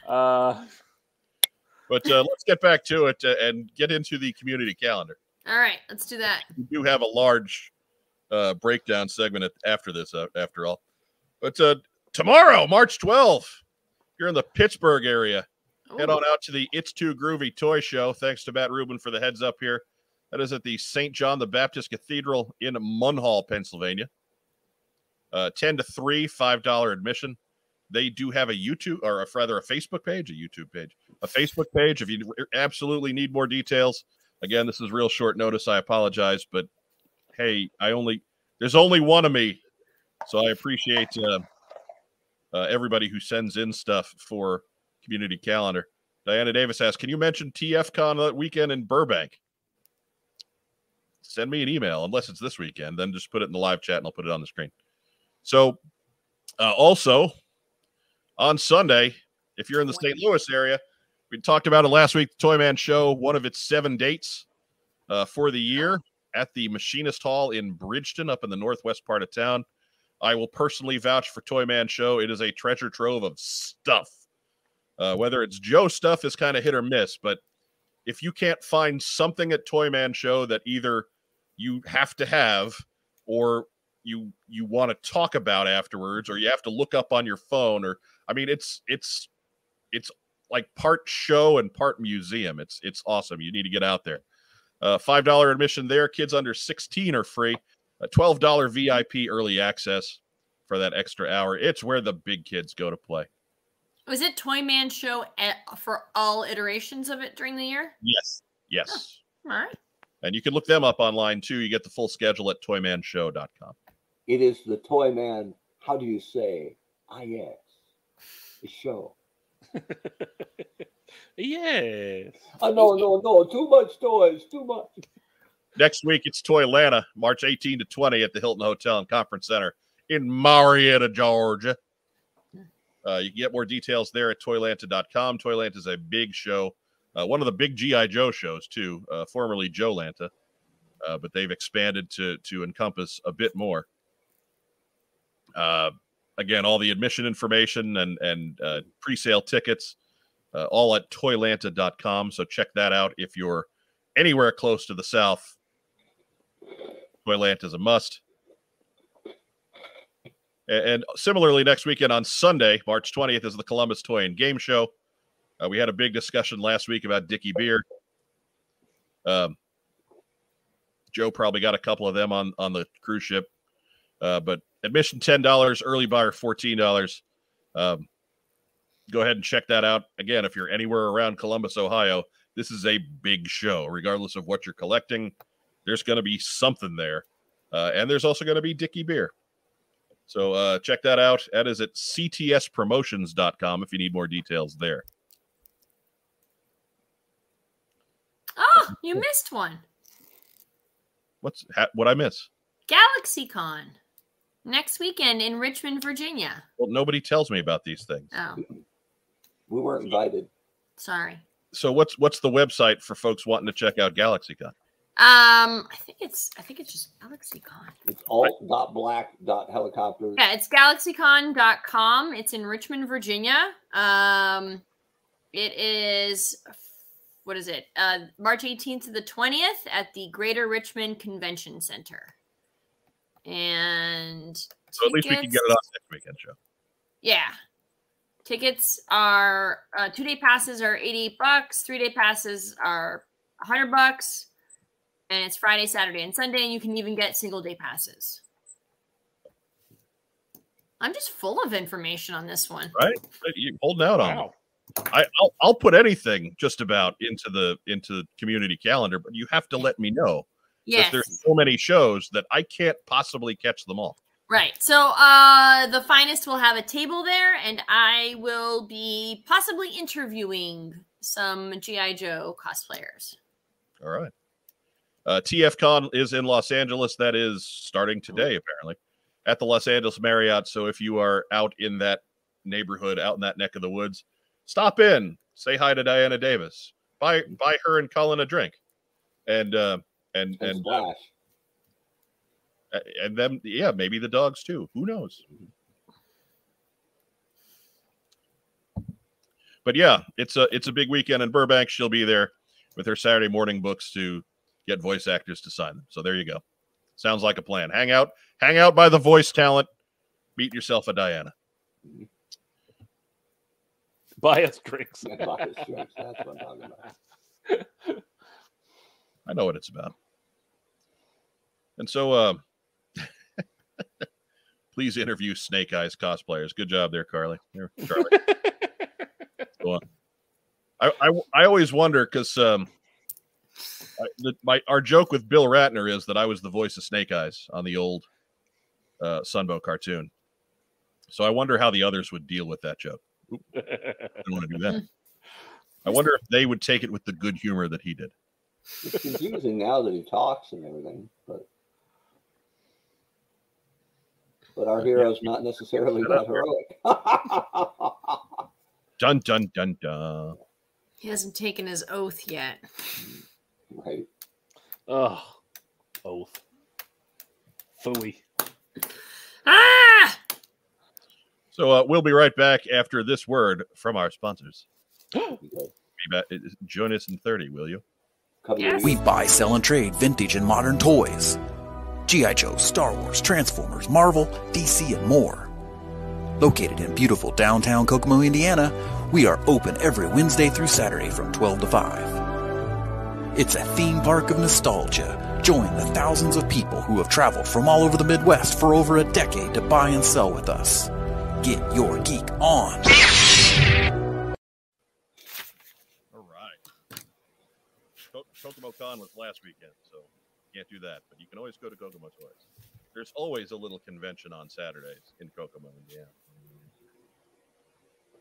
Uh, But uh, let's get back to it uh, and get into the community calendar. All right, let's do that. We do have a large uh, breakdown segment at, after this. Uh, after all, but uh, tomorrow, March 12th, you're in the Pittsburgh area. Head on out to the It's Too Groovy Toy Show. Thanks to Matt Rubin for the heads up here. That is at the St. John the Baptist Cathedral in Munhall, Pennsylvania. Uh, 10 to 3, $5 admission. They do have a YouTube, or rather a Facebook page, a YouTube page, a Facebook page. If you absolutely need more details, again, this is real short notice. I apologize, but hey, I only, there's only one of me. So I appreciate uh, uh, everybody who sends in stuff for community calendar. Diana Davis asks, "Can you mention TFCon that weekend in Burbank?" Send me an email, unless it's this weekend. Then just put it in the live chat, and I'll put it on the screen. So, uh, also on Sunday, if you're in the St. Louis area, we talked about it last week. The Toy Man Show, one of its seven dates uh, for the year at the Machinist Hall in Bridgeton, up in the northwest part of town. I will personally vouch for Toy Man Show. It is a treasure trove of stuff. Uh, whether it's Joe stuff is kind of hit or miss, but if you can't find something at Toy Man Show that either you have to have or you you want to talk about afterwards, or you have to look up on your phone, or I mean, it's it's it's like part show and part museum. It's it's awesome. You need to get out there. Uh, Five dollar admission there. Kids under sixteen are free. A twelve dollar VIP early access for that extra hour. It's where the big kids go to play. Was it Toy Man Show at, for all iterations of it during the year? Yes. Yes. All right. And you can look them up online too. You get the full schedule at toymanshow.com. It is the Toy Man. How do you say? Ah, yes. The show. <laughs> yes. Oh, no, no, no. Too much toys. Too much. Next week, it's Toylanta, March 18 to 20 at the Hilton Hotel and Conference Center in Marietta, Georgia. Uh, you can get more details there at toylanta.com. Toylanta is a big show, uh, one of the big G.I. Joe shows, too, uh, formerly Joe Lanta, uh, but they've expanded to, to encompass a bit more. Uh, again, all the admission information and, and uh, pre sale tickets, all at toylanta.com. So check that out if you're anywhere close to the South. Toylanta is a must. And similarly, next weekend on Sunday, March 20th, is the Columbus Toy and Game Show. Uh, we had a big discussion last week about Dickey Beer. Um, Joe probably got a couple of them on on the cruise ship, uh, but admission ten dollars, early buyer fourteen dollars. Um, go ahead and check that out. Again, if you're anywhere around Columbus, Ohio, this is a big show. Regardless of what you're collecting, there's going to be something there, uh, and there's also going to be Dickey Beer. So uh, check that out. That is at ctspromotions.com if you need more details there. Oh, you missed one. What's what I miss? GalaxyCon next weekend in Richmond, Virginia. Well, nobody tells me about these things. Oh, We weren't invited. sorry. So what's what's the website for folks wanting to check out GalaxyCon? Um, I think it's I think it's just GalaxyCon. It's alt dot black dot helicopters. Yeah, it's galaxycon.com. It's in Richmond, Virginia. Um, it is what is it? Uh, March 18th to the 20th at the Greater Richmond Convention Center. And So at least we can get it on next weekend show. Yeah. Tickets are uh, two day passes are 88 bucks, three day passes are 100 bucks, and it's Friday, Saturday, and Sunday. And you can even get single day passes. I'm just full of information on this one. Right? You holding out on me. Wow. I, I'll, I'll put anything just about into the into the community calendar, but you have to let me know because Yes. there's so many shows that I can't possibly catch them all. Right. So uh the finest will have a table there and I will be possibly interviewing some GI Joe cosplayers. All right. Uh, TFCon is in Los Angeles. That is starting today, apparently, at the Los Angeles Marriott. So if you are out in that neighborhood, out in that neck of the woods, stop in, say hi to Diana Davis, buy buy her and Colin a drink, and uh, and And and uh, and then yeah, maybe the dogs too. Who knows? But yeah, it's a it's a big weekend in Burbank. She'll be there with her Saturday morning books to get voice actors to sign them. So there you go. Sounds like a plan. Hang out, hang out by the voice talent. Meet yourself a Diana. <laughs> Buy us drinks. <laughs> Buy us drinks, That's what I'm talking about. I know what it's about. And so, uh, <laughs> please interview Snake Eyes cosplayers. Good job there, Carly. Here, Charlie. Go on. I, I, I always wonder because um, I, the, my our joke with Bill Ratner is that I was the voice of Snake Eyes on the old uh, Sunbow cartoon. So I wonder how the others would deal with that joke. Oop, I don't want to do that. I wonder if they would take it with the good humor that he did. It's confusing now that he talks and everything, but but our hero's not necessarily that heroic. <laughs> Dun dun dun dun. He hasn't taken his oath yet. Right. oh, oath. Fooey. Ah! So uh, we'll be right back after this word from our sponsors. <gasps> Be back. Join us in thirty, will you? Yes. We buy, sell, and trade vintage and modern toys. G.I. Joe, Star Wars, Transformers, Marvel, DC, and more. Located in beautiful downtown Kokomo, Indiana, we are open every Wednesday through Saturday from 12 to 5. It's a theme park of nostalgia. Join the thousands of people who have traveled from all over the Midwest for over a decade to buy and sell with us. Get your geek on. All right. Co- Kokomo Con was last weekend, so can't do that. But you can always go to Kokomo Toys. There's always a little convention on Saturdays in Kokomo, Indiana.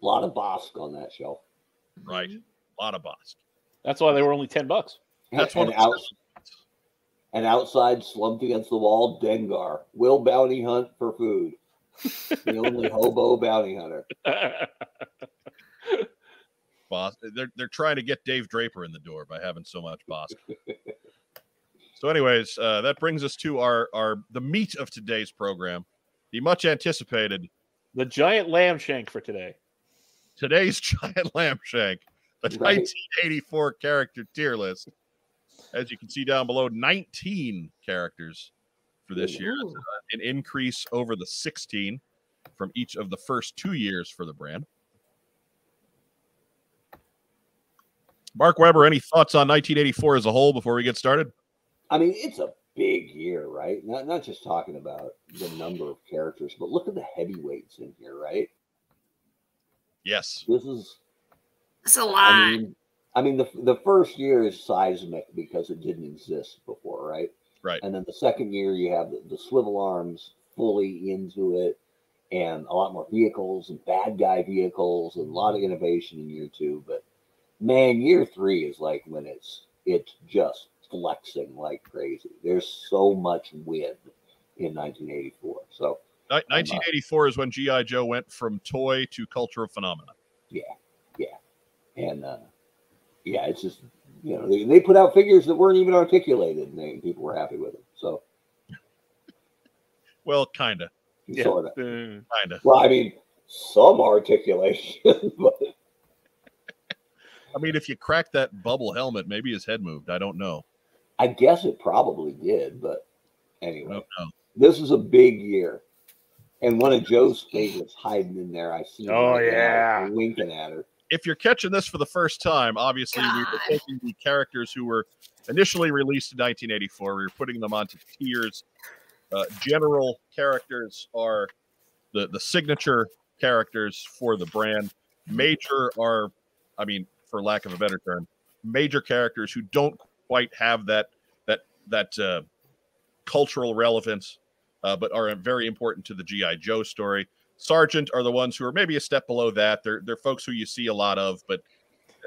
A lot of Bossk on that show. Right. A lot of Bossk. That's why they were only 10 bucks. That's one and, out, and outside, slumped against the wall, Dengar will bounty hunt for food. <laughs> the only hobo bounty hunter. <laughs> boss. They're they're trying to get Dave Draper in the door by having so much Bossk. so, anyways, uh, that brings us to our our the meat of today's program, the much anticipated the giant lamb shank for today. today's <laughs> giant lamb shank, the Right. 1984 character tier list. As you can see down below, 19 characters for this year, Ooh. Uh, an increase over the 16 from each of the first two years for the brand. Mark Weber, any thoughts on 1984 as a whole before we get started? I mean, it's a big year, right? Not not just talking about the number of characters, but look at the heavyweights in here, right? Yes. This is That's a lot. I mean, I mean the the first year is seismic because it didn't exist before, right? Right. And then the second year you have the, the swivel arms fully into it, and a lot more vehicles and bad guy vehicles and a lot of innovation in year two. But man, year three is like when it's it's just flexing like crazy. There's so much wind in 1984. So Ni- 1984 uh, is when G.I. Joe went from toy to cultural phenomenon. And uh, yeah, it's just you know they, they put out figures that weren't even articulated, and they, people were happy with them. So Well, kind of. Yeah. sort of. Uh, Kind of. Well, I mean, some articulation, <laughs> but I mean, if you crack that bubble helmet, maybe his head moved. I don't know. I guess it probably did. But anyway, this is a big year, and one of Joe's favorites hiding in there. I see. Oh, right now, yeah. winking at her. If you're catching this for the first time, obviously we were taking the characters who were initially released in 1984. We were putting them onto tiers. Uh, general characters are the the signature characters for the brand. Major are, I mean, for lack of a better term, major characters who don't quite have that that that uh, cultural relevance, uh, but are very important to the GI Joe story. Sergeant are the ones who are maybe a step below that. They're they're folks who you see a lot of, but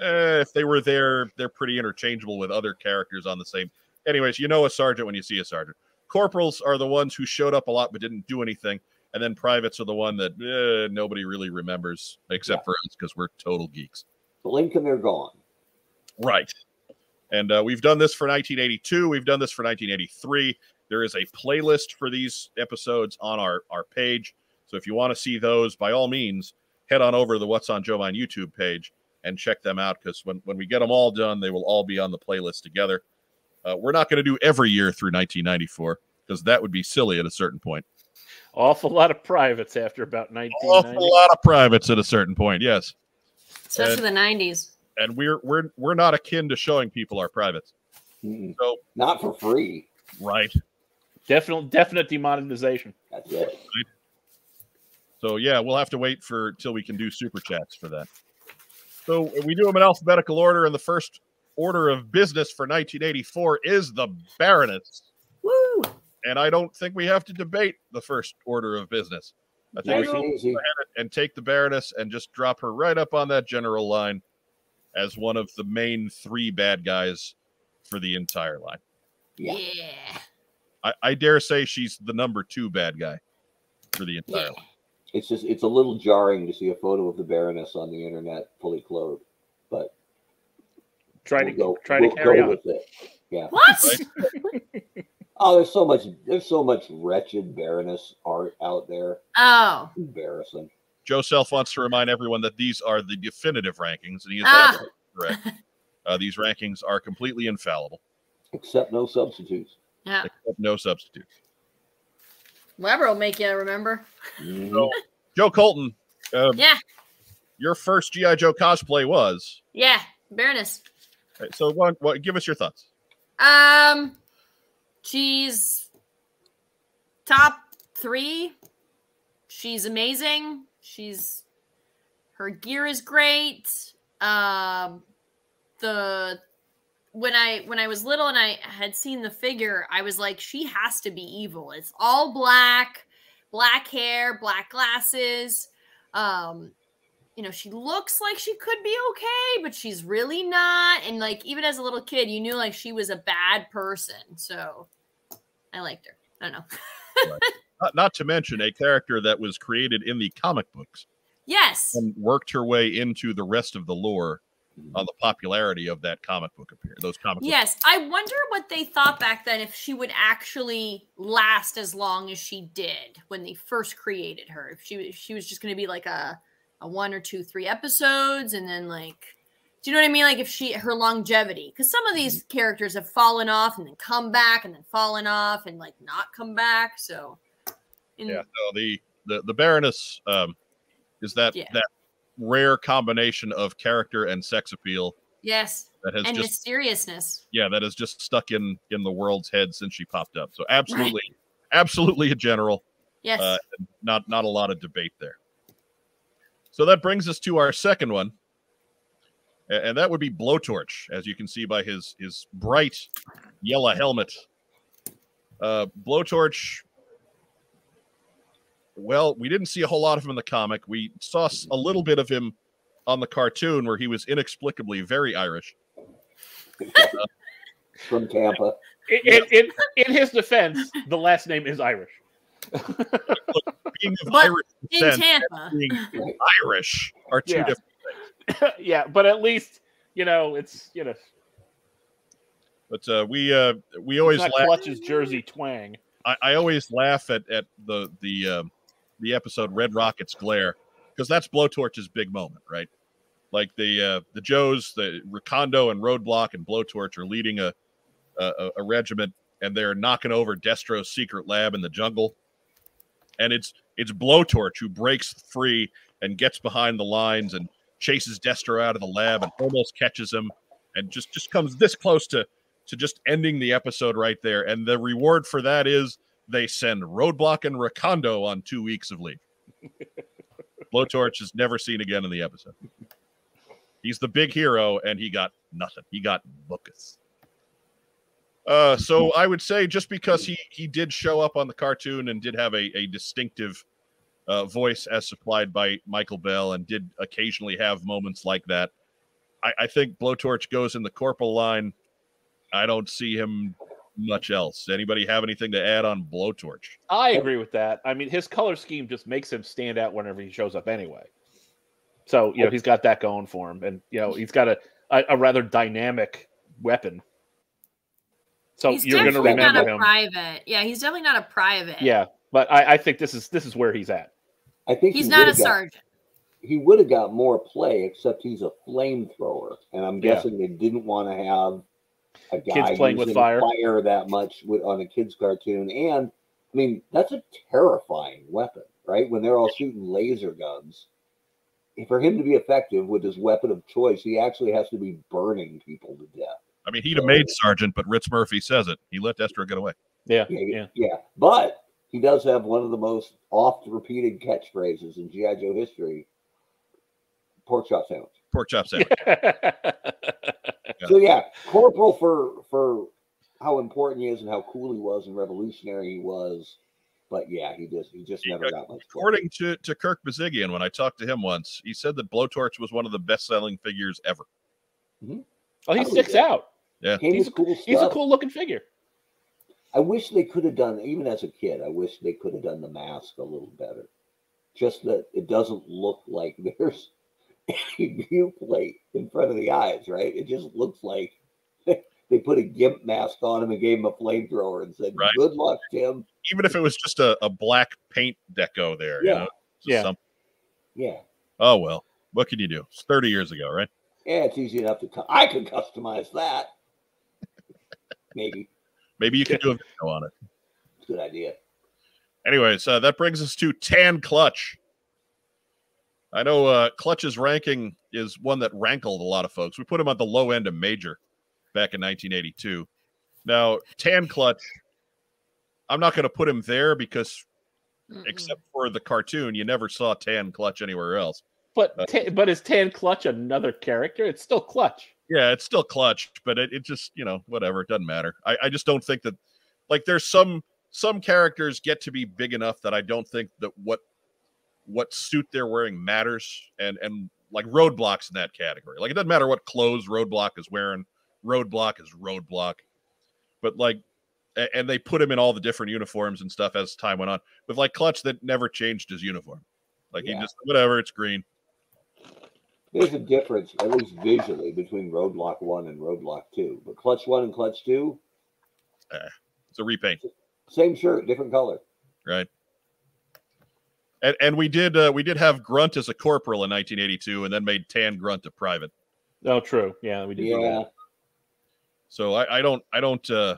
eh, if they were there, they're pretty interchangeable with other characters on the same. Anyways, you know a sergeant when you see a sergeant. Corporals are the ones who showed up a lot but didn't do anything, and then privates are the one that eh, nobody really remembers except for us because we're total geeks. Blink and they're gone. Right. And uh, we've done this for 1982. We've done this for 1983. There is a playlist for these episodes on our, our page. So if you want to see those, by all means, head on over to the What's on Joe Mine YouTube page and check them out because when, when we get them all done, they will all be on the playlist together. Uh, we're not going to do every year through 1994. because that would be silly at a certain point. Awful lot of privates after about 1990. Awful lot of privates at a certain point, yes. Especially the 90s. And we're we're we're not akin to showing people our privates. Mm-mm. So Not for free. right. Definite, definite demonetization. That's it. So yeah, we'll have to wait for till we can do super chats for that. So we do them in alphabetical order, and the first order of business for 1984 is the Baroness. Woo! And I don't think we have to debate the first order of business. I think Nice we can and easy. and take the Baroness and just drop her right up on that general line as one of the main three bad guys for the entire line. Yeah. Yeah. I, I dare say she's the number two bad guy for the entire Yeah. line. It's just it's a little jarring to see a photo of the Baroness on the internet fully clothed, but Try we'll to go, try to we'll carry go on. with it. Yeah. What? <laughs> Oh, there's so much there's so much wretched Baroness art out there. Oh. Embarrassing. Joe Self wants to remind everyone that these are the definitive rankings, and he is Ah. absolutely correct. Uh, these rankings are completely infallible, Except no substitutes. Yeah. except no substitutes. Weber will make you remember. So, Joe Colton, uh, Yeah. your first GI Joe cosplay was. Yeah. Baroness. uh, So, what, what? Give us your thoughts. Um, she's top three. She's amazing. She's her gear is great. Um, the when I when I was little and I had seen the figure, I was like, she has to be evil. It's all black, black hair, black glasses. Um, you know, she looks like she could be okay, but she's really not. And like, even as a little kid, you knew like she was a bad person. So I liked her. I don't know. Not, not to mention a character that was created in the comic books yes. and worked her way into the rest of the lore on the popularity of that comic book appear those comic books. Yes. I wonder what they thought back then if she would actually last as long as she did when they first created her. If she if she was just going to be like a a one or two, three episodes, and then like, do you know what I mean? Like if she her longevity, because some of these characters have fallen off and then come back and then fallen off and like not come back. So, in- Yeah, no, the the the Baroness um, is that Yeah. that rare combination of character and sex appeal yes, that has and just mysteriousness. yeah that has just stuck in in the world's head since she popped up. So absolutely, absolutely a general. Yes, Uh, not not a lot of debate there. So that brings us to our second one, and that would be Blowtorch, as you can see by his his bright yellow helmet. Uh, Blowtorch. Well, we didn't see a whole lot of him in the comic. We saw a little bit of him on the cartoon, where he was inexplicably very Irish. <laughs> From Tampa. In, in, in, in his defense, the last name is Irish. Being of Irish in Tampa. being Irish are two Yeah. different. <laughs> yeah, but at least you know it's you know But uh, we uh, we always laugh. clutches Jersey twang. I, I always laugh at at the the um, the episode Red Rocket's glare because that's Blowtorch's big moment, right? Like the uh, the Joes, the Recondo and Roadblock and Blowtorch are leading a, a a regiment, and they're knocking over Destro's secret lab in the jungle, and it's it's Blowtorch who breaks free and gets behind the lines and chases Destro out of the lab and almost catches him, and just just comes this close to to just ending the episode right there. And the reward for that is they send Roadblock and Recondo on two weeks of leave. <laughs> Blowtorch is never seen again in the episode. He's the big hero, and he got nothing. He got Lucas. Uh, so I would say just because he he did show up on the cartoon and did have a, a distinctive uh, voice as supplied by Michael Bell and did occasionally have moments like that, I, I think Blowtorch goes in the corporal line. I don't see him much else. Anybody have anything to add on Blowtorch? I agree with that. I mean, his color scheme just makes him stand out whenever he shows up anyway. So you know he's got that going for him, and you know he's got a a, a rather dynamic weapon. So he's you're going to definitely not remember a him, private. Yeah, he's definitely not a private. yeah. But I, I think this is this is where he's at. I think he's he not a got- sergeant. He would have got more play, except he's a flamethrower, and I'm Yeah. guessing they didn't want to have a guy playing with fire. fire that much with, on a kids cartoon, and I mean that's a terrifying weapon, right? When they're all shooting laser guns, for him to be effective with his weapon of choice, he actually has to be burning people to death. I mean, he'd have made Sergeant, but Ritz Murphy says it. He let Destro get away. Yeah, Yeah, yeah. yeah. But he does have one of the most oft repeated catchphrases in GI Joe history: "Pork chop sandwich." Pork chop sandwich. <laughs> So yeah, Corporal for for how important he is and how cool he was and revolutionary he was. But yeah, he just he just He never got much. According to, to Kirk Bozigian, when I talked to him once, he said that Blowtorch was one of the best selling figures ever. Mm-hmm. Oh, he I sticks believe out. Came he's with cool He's a cool looking figure. I wish they could have done, even as a kid, I wish they could have done the mask a little better. Just that it doesn't look like <laughs> there's a view plate in front of the eyes, right? It just looks like <laughs> they put a gimp mask on him and gave him a flamethrower and said, Right. "Good luck, Tim." Even if it was just a, a black paint deco there. Yeah. You know? Yeah. some- Yeah, oh, well. What can you do? It's 30 years ago, right? yeah, it's easy enough to. cu- I could customize that. Maybe Maybe you could do a video on it. it's a good idea. Anyways, uh, that brings us to Tan Clutch. I know uh, Clutch's ranking is one that rankled a lot of folks. We put him at the low end of major back in 1982. Now, Tan Clutch, I'm not going to put him there because, Mm-mm. except for the cartoon, you never saw Tan Clutch anywhere else. But Uh, ta- but is Tan Clutch another character? It's still Clutch. Yeah, it's still Clutch, but it, it just, you know, whatever. It doesn't matter. I, I just don't think that, like, there's some some characters get to be big enough that I don't think that what what suit they're wearing matters and and like roadblocks in that category like it doesn't matter what clothes roadblock is wearing roadblock is roadblock but like and they put him in all the different uniforms and stuff as time went on with like clutch that never changed his uniform like Yeah. he just whatever it's green There's a difference, at least visually, between Roadblock One and Roadblock Two. But Clutch One and Clutch Two, eh, it's a repaint same shirt, different color. right and, and we did uh, we did have grunt as a corporal in 1982 and then made tan grunt a private Oh, true. Yeah, we did. Yeah, that. So I, I don't I don't uh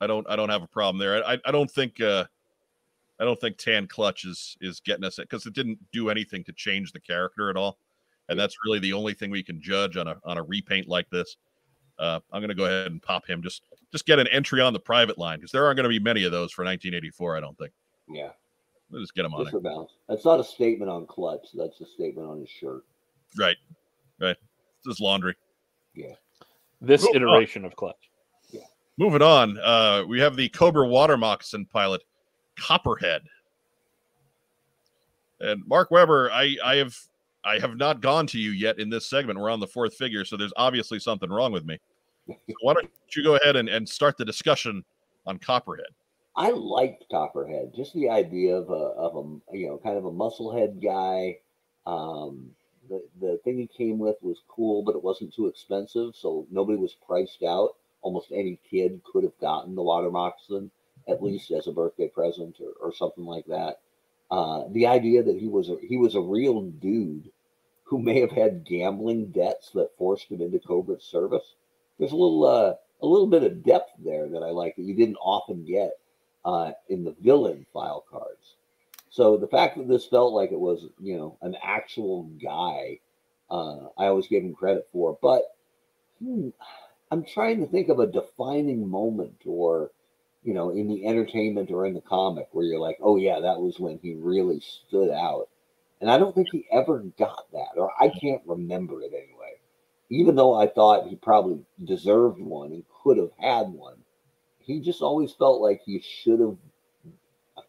I don't I don't have a problem there. I I don't think uh I don't think Tan Clutch is is getting us it because it didn't do anything to change the character at all. And that's really the only thing we can judge on a on a repaint like this. Uh, I'm gonna go ahead and pop him. Just just get an entry on the private line because there aren't gonna be many of those for 1984. I don't think. yeah. Let's just get him on Just there. for balance. That's not a statement on Clutch. That's a statement on his shirt. Right, right. This is laundry. Yeah. This iteration of Clutch. Yeah. Moving on, uh, we have the Cobra Water Moccasin pilot, Copperhead. And Mark Weber, I, I have I have not gone to you yet in this segment. We're on the fourth figure, so there's obviously something wrong with me. <laughs> So why don't you go ahead and, and start the discussion on Copperhead? I liked Copperhead. Just the idea of a of a you know kind of a musclehead guy. Um, the the thing he came with was cool, but it wasn't too expensive, so nobody was priced out. Almost any kid could have gotten the water moccasin at least as a birthday present or, or something like that. Uh, the idea that he was a, he was a real dude who may have had gambling debts that forced him into Cobra's service. There's a little uh, a little bit of depth there that I like that you didn't often get uh, in the villain file cards. So the fact that this felt like it was, you know, an actual guy, uh, I always gave him credit for. But hmm, I'm trying to think of a defining moment or, you know, in the entertainment or in the comic where you're like, oh yeah, that was when he really stood out. And I don't think he ever got that, or I can't remember it anyway. Even though I thought he probably deserved one and could have had one, he just always felt like he should have.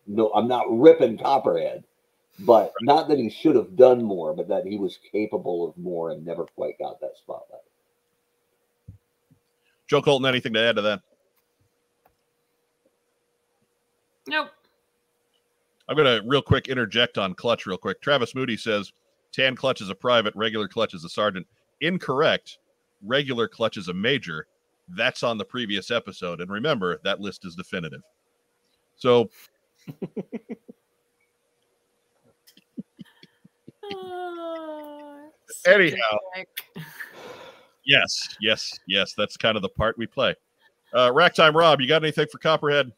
No, I'm not ripping Copperhead, but not that he should have done more, but that he was capable of more and never quite got that spotlight. Joe Colton, anything to add to that? Nope. I'm going to real quick interject on Clutch real quick. Travis Moody says Tan Clutch is a private, regular Clutch is a sergeant. Incorrect. Regular Clutch is a major. That's on the previous episode. And remember, that list is definitive. So <laughs> Anyhow. sick. Yes, yes, yes. That's kind of the part we play. Uh, Rack time, Rob. You got anything for Copperhead?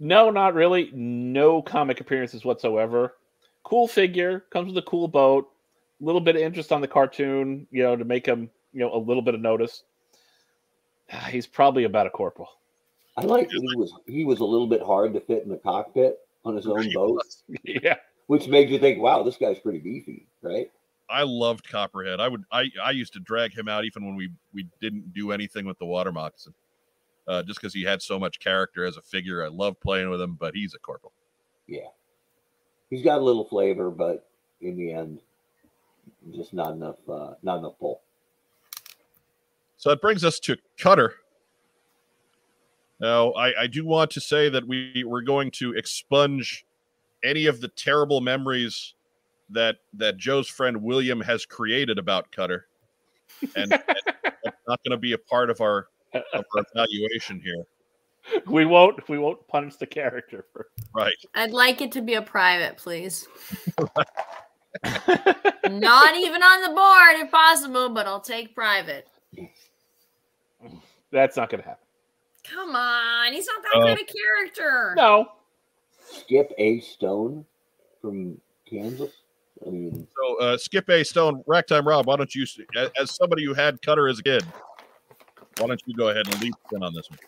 No, not really. No comic appearances whatsoever. Cool figure, comes with a cool boat, a little bit of interest on the cartoon, you know, to make him, you know, a little bit of notice. <sighs> He's probably about a corporal. I like he was he was a little bit hard to fit in the cockpit on his own He boat, was. <laughs> yeah. which made you think, wow, this guy's pretty beefy, right? I loved Copperhead. I would I I used to drag him out even when we we didn't do anything with the water moccasin. Uh, just because he had so much character as a figure. I love playing with him, but he's a corporal. Yeah. He's got a little flavor, but in the end, just not enough uh not enough pull. So that brings us to Cutter. Now, I, I do want to say that we we're going to expunge any of the terrible memories that that Joe's friend William has created about Cutter, and, <laughs> and that's not going to be a part of our, of our evaluation here. We won't we won't punish the character for Right? I'd like it to be a private, please. <laughs> Not even on the board if possible, but I'll take private. That's not gonna happen. Come on, he's not that kind of character. No. Skip A Stone from Kansas. I mean, So, uh, Skip A Stone, Racktime Rob, why don't you, as, as somebody who had Cutter as a kid, why don't you go ahead and leap in on this one?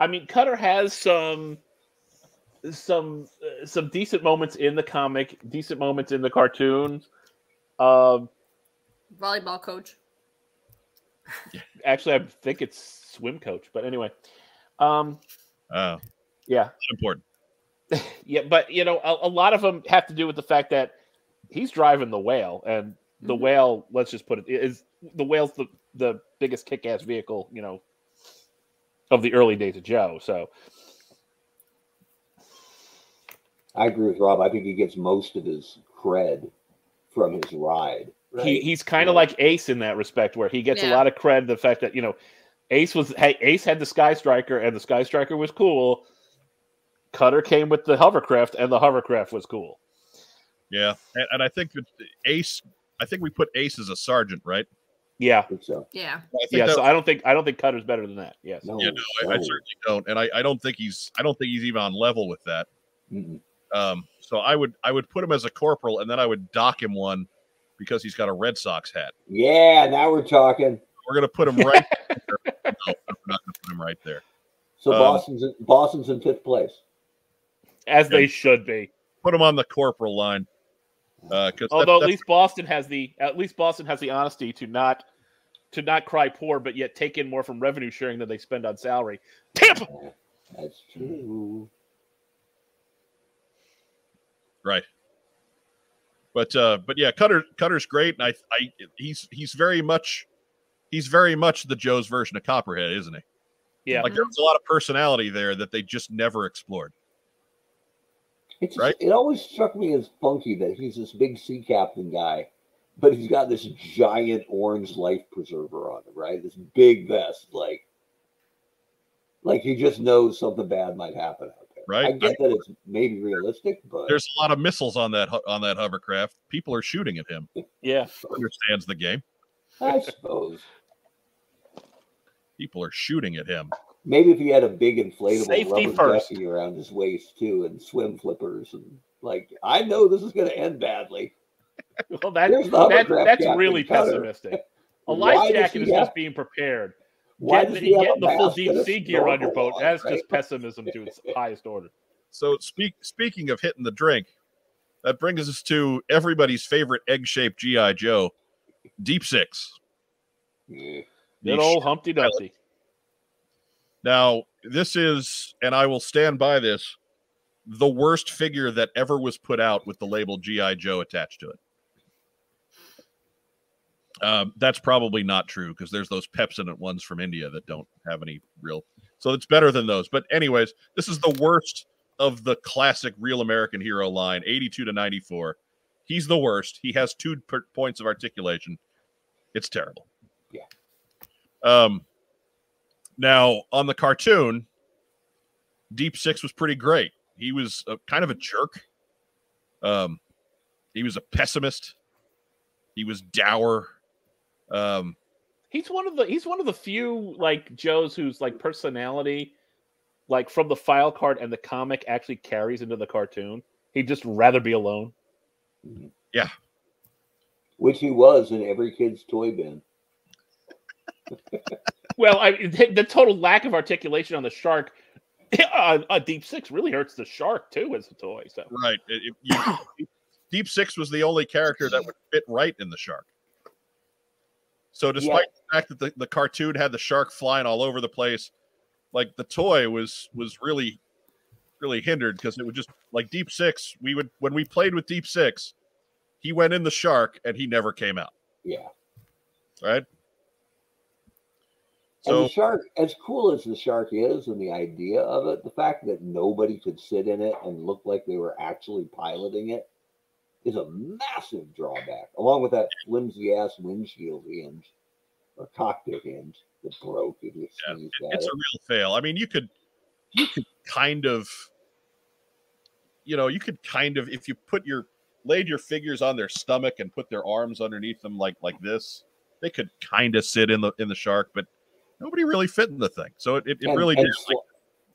I mean, Cutter has some some uh, some decent moments in the comic, decent moments in the cartoons. Um, Volleyball coach. Actually, I think it's swim coach, but anyway, um, Uh, yeah, important. <laughs> yeah. But you know, a, a lot of them have to do with the fact that he's driving the whale, and the Mhm. whale. Let's just put it is the whale's the the biggest kick-ass vehicle, you know, of the early days of Joe. So I agree with Rob. I think he gets most of his cred from his ride. Right? he, he's kind of Right. like Ace in that respect, where he gets a lot of credit. The fact that you know, Ace was hey, Ace had the Sky Striker, and the Sky Striker was cool. Cutter came with the hovercraft, and the hovercraft was cool. Yeah, and, and I think Ace, I think we put Ace as a sergeant, right? Yeah, I think so. Yeah. I think yeah. that- So I don't think I don't think Cutter's better than that. Yes. No, Yeah, no, I, I certainly don't, and I, I don't think he's I don't think he's even on level with that. Mm-mm. Um, so I would I would put him as a corporal, and then I would dock him one because he's got a Red Sox hat. Yeah, now we're talking. We're gonna put him <laughs> right. there. No, we're not gonna put him right there. So Um, Boston's in, Boston's in fifth place. As they should be. Put him on the corporal line. Uh, because Although at least Boston has the at least Boston has the honesty to not to not cry poor, but yet take in more from revenue sharing than they spend on salary. Tampa. That's true. right. But uh, but yeah, Cutter Cutter's great, and I I he's he's very much he's very much the Joe's version of Copperhead, isn't he? Yeah. Like there's a lot of personality there that they just never explored. It's Right. it always struck me as funky that he's this big sea captain guy, but he's got this giant orange life preserver on him, right? This big vest, like like he just knows something bad might happen out there. I Right. get that it's maybe realistic, but There's a lot of missiles on that on that hovercraft. People are shooting at him. Yeah. Understands the game. I suppose People are shooting at him. maybe if he had a big inflatable Safety rubber first. ducky around his waist too, and swim flippers, and like I know this is going to end badly. <laughs> Well, that, that that's really Cutter. pessimistic. A life jacket he is just being prepared. Why Getting, does he have getting a the full deep sea gear on your boat. On, That's right? just pessimism to its <laughs> highest order. So speak speaking of hitting the drink, that brings us to everybody's favorite egg-shaped GI Joe, Deep Six. Yeah. The Good old Humpty Dumpty. Now, this is, and I will stand by this, the worst figure that ever was put out with the label GI Joe attached to it. Um, that's probably not true because there's those Pepsodent ones from India that don't have any real. So it's better than those. But anyways, this is the worst of the classic Real American Hero line, 82 to 94. He's the worst. He has two per- points of articulation. It's terrible. Yeah. Um. Now on the cartoon, Deep Six was pretty great. He was a, kind of a jerk. Um, he was a pessimist. He was dour. Um, He's one of the he's one of the few like Joes whose like personality, like from the file card and the comic, actually carries into the cartoon. He'd just rather be alone. Yeah, which he was in every kid's toy bin. <laughs> Well, I the, the total lack of articulation on the shark, <laughs> uh, uh, Deep Six really hurts the shark too as a toy. So Right. It- it- you- <coughs> Deep Six was the only character that would fit right in the shark. So, despite the fact that the, the cartoon had the shark flying all over the place, like the toy was was really, really hindered because it would just like Deep Six. We would when we played with Deep Six, he went in the shark and he never came out. Yeah. Right. And the shark, as cool as the shark is and the idea of it, the fact that nobody could sit in it and look like they were actually piloting it is a massive drawback, along with that flimsy ass windshield hinge or cockpit hinge that broke if you Yeah, it's it. a real fail. I mean, you could you could kind of you know, you could kind of if you put your laid your figures on their stomach and put their arms underneath them like like this, they could kind of sit in the in the shark, but nobody really fit in the thing. So it, it, it and, really and, did sli-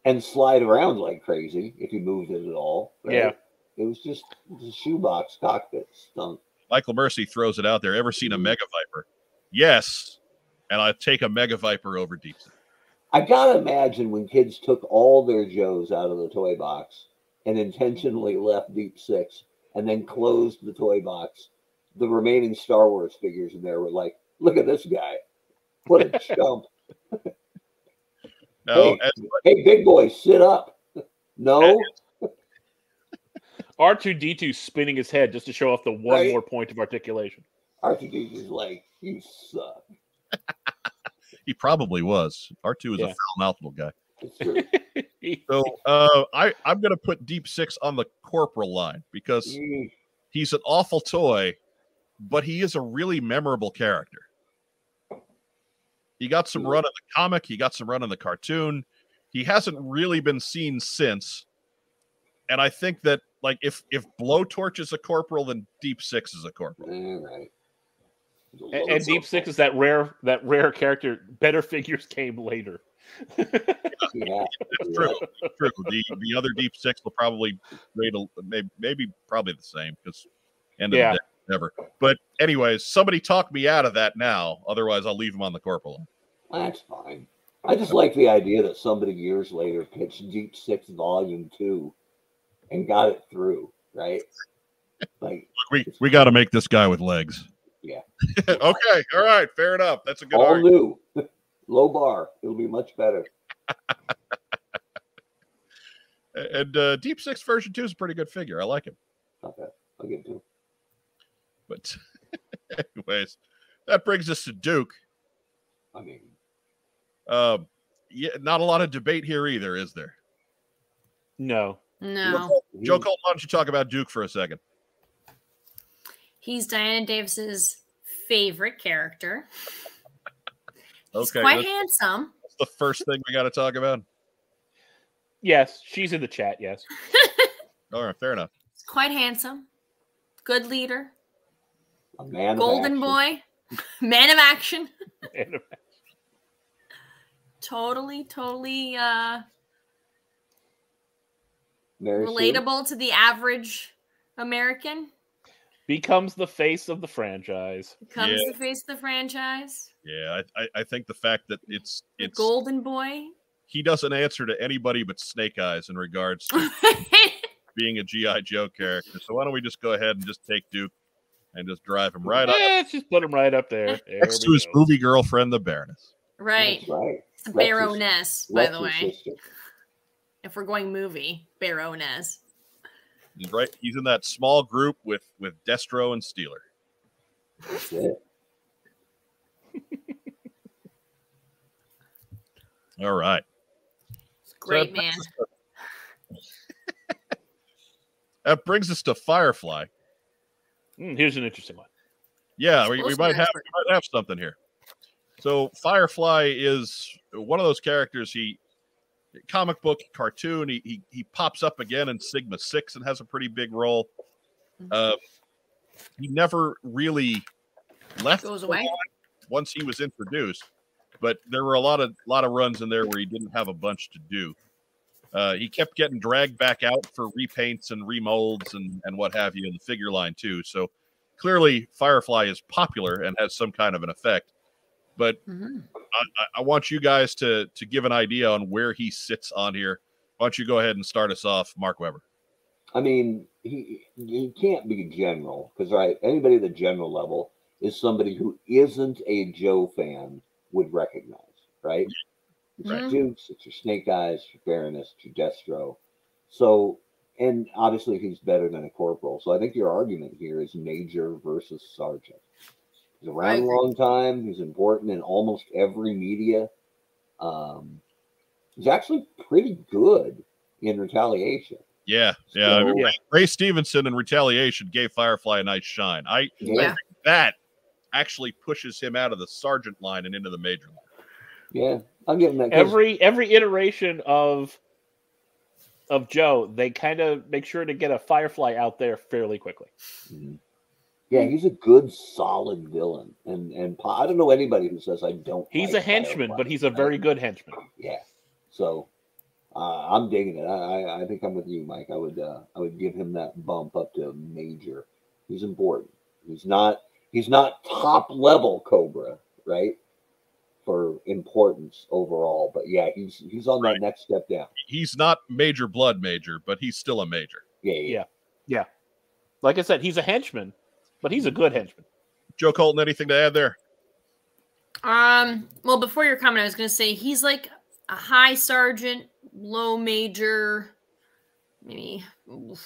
and slide around like crazy if you moved it at all. right? Yeah. It was just the shoebox cockpit stunk. Michael Mercy throws it out there. Ever seen a Mhm. mega viper? Yes. And I take a mega viper over Deep Six. I gotta imagine when kids took all their Joes out of the toy box and intentionally left Deep Six and then closed the toy box, the remaining Star Wars figures in there were like, look at this guy. What a <laughs> chump. No, Hey. as, Hey, big boy, sit up. No, R two D two spinning his head just to show off the one Right. more point of articulation. R two D two is like, you suck. <laughs> he probably was. R2 is a foul mouthed little guy. <laughs> So uh, I, I'm going to put Deep Six on the corporal line because Mm, he's an awful toy, but he is a really memorable character. He got some run in the comic, he got some run in the cartoon. He hasn't really been seen since. And I think that like if if Blowtorch is a corporal, then Deep Six is a corporal. all right. And, and Deep Six is that rare that rare character. Better figures came later. <laughs> Yeah, That's true. True. The the other Deep Six will probably rate a maybe, maybe probably the same because end of Yeah. the day, never. But anyways, somebody talk me out of that now. Otherwise, I'll leave him on the corporal. that's fine. I just like the idea that somebody years later pitched Deep Six Volume Two and got it through, right? Like We we got to make this guy with legs. Yeah. <laughs> okay. All right. Fair enough. That's a good all argument. new, <laughs> low bar. It'll be much better. <laughs> And uh, Deep Six version two is a pretty good figure. I like him. Okay, I'll give it to him. But anyways, that brings us to Duke. I mean, Um, yeah, not a lot of debate here either, is there? No. No, Joe he- Cole, why don't you talk about Duke for a second? he's Diana Davis's favorite character. <laughs> He's Okay, quite let's- handsome. That's the first thing we got to talk about. Yes, she's in the chat. Yes. <laughs> All right, fair enough. He's quite handsome. Good leader. a man, Golden action. boy. <laughs> Man of action. And Totally, totally uh Mary Sue? relatable to the average American. becomes the face of the franchise. Becomes Yeah. the face of the franchise. Yeah, I, I, I think the fact that it's The it's golden boy. he doesn't answer to anybody but Snake Eyes in regards to <laughs> being a GI Joe character. So why don't we just go ahead and just take Duke and just drive him right up let's just put him right up there. There next to his go. movie girlfriend, the Baroness. right. That's right. It's the Rex's- Baroness, by the way. sister. If we're going movie, Baroness. He's right. He's in that small group with with Destro and Steeler. That's <laughs> it. All right. Great that man. to- that brings us to Firefly. Hmm, here's an interesting one. Yeah, we, we might have we might have something here. So Firefly is one of those characters. He comic book cartoon. He he, he pops up again in Sigma Six and has a pretty big role. Uh, he never really left Goes away. once he was introduced, but there were a lot of lot of runs in there where he didn't have a bunch to do. Uh, he kept getting dragged back out for repaints and remolds and and what have you in the figure line too. So clearly, Firefly is popular and has some kind of an effect. But Mhm. I, I want you guys to to give an idea on where he sits on here. Why don't you go ahead and start us off, Mark Weber? I mean, he he can't be general because right, anybody at the general level is somebody who isn't a Joe fan would recognize, right? It's your Mhm. Dukes, it's your Snake Eyes, your Baroness, your Destro. So, and obviously he's better than a corporal. So I think your argument here is Major versus Sergeant. He's around a long time. He's important in almost every media. Um, he's actually pretty good in retaliation. Yeah, yeah. I So- mean, Yeah. Ray- Ray Stevenson in Retaliation gave Firefly a nice shine. I Yeah. that actually pushes him out of the sergeant line and into the major line. Yeah, I'm getting that. Every every iteration of of Joe, they kind of make sure to get a Firefly out there fairly quickly. Mhm. Yeah, he's a good, solid villain, and and po- I don't know anybody who says I don't. He's like a henchman, Firefly, but he's a very good henchman. yeah. So uh, I'm digging it. I, I I think I'm with you, Mike. I would uh, I would give him that bump up to major. He's important. He's not he's not top level Cobra, right? For importance overall, but yeah, he's he's on Right. that next step down. He's not major blood major, but he's still a major. Yeah, yeah. Yeah. Like I said, he's a henchman, but he's a good henchman. Joe Colton, anything to add there? Um, well, before your comment, I was going to say he's like a high sergeant, low major, maybe. oof.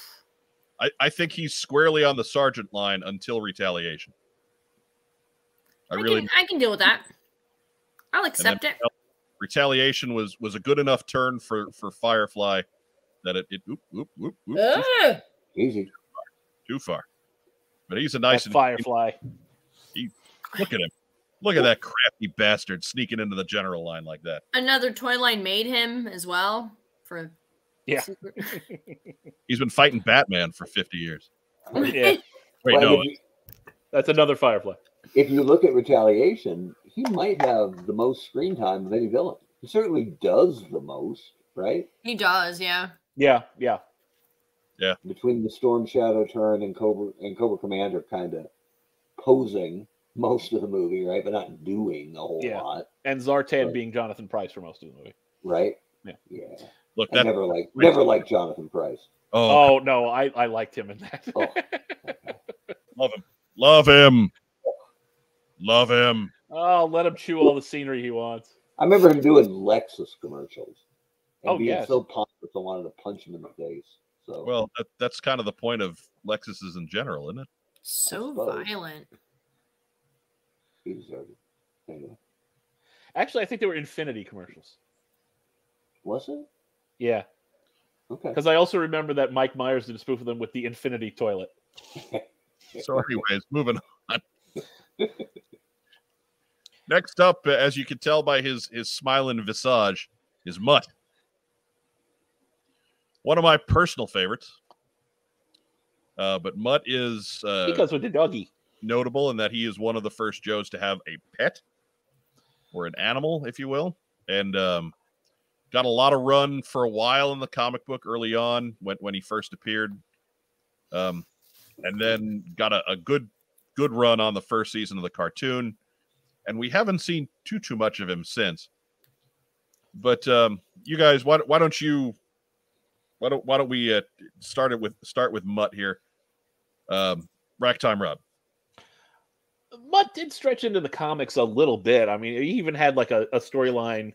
I, I think he's squarely on the sergeant line until retaliation. I I, really can, I can deal with that. I'll and then accept it. retaliation was was a good enough turn for for Firefly that it, it oop, oop, oop, oop, too, Ugh. Easy. too far. But he's a nice and Firefly. look at him. Look at that crafty bastard sneaking into the general line like that. Another toy line made him as well for Yeah. secret- <laughs> He's been fighting Batman for 50 years. Yeah. Wait, Well, no, you- That's another Firefly. if you look at retaliation, he might have the most screen time of any villain. He certainly does the most, right? he does, yeah. Yeah, yeah. Between the Storm Shadow turn and Cobra and Cobra Commander kind of posing most of the movie, right? But not doing a whole Yeah. lot, And Zartan Right. being Jonathan Pryce for most of the movie. right? Yeah. Yeah. look I never like never liked Jonathan Pryce. Oh, Oh, no, I, I liked him in that. Oh. love him, love him, love him. oh, let him chew all the scenery he wants. I remember him doing Lexus commercials. And Oh, being yes. so pompous I wanted to punch him in the face. So Well, that, that's kind of the point of Lexuses in general, isn't it? So violent. he deserved it. Anyway. Actually, I think they were Infiniti commercials. Was it? Yeah, Okay. because I also remember that Mike Myers did a spoof of them with the Infiniti toilet. <laughs> So, anyways, moving on. Next up, uh, as you can tell by his his smiling visage, is Mutt. One of my personal favorites. Uh, but Mutt is uh, Because with the doggy. notable in that he is one of the first Joes to have a pet or an animal, if you will, and um, got a lot of run for a while in the comic book early on when, when he first appeared, um, and then got a, a good good run on the first season of the cartoon, and we haven't seen too too much of him since. But um, you guys, why, why don't you why don't why don't we uh, start it with start with Mutt here? Um, Rack time, Rob. Mutt did stretch into the comics a little bit. I mean, he even had like a, a storyline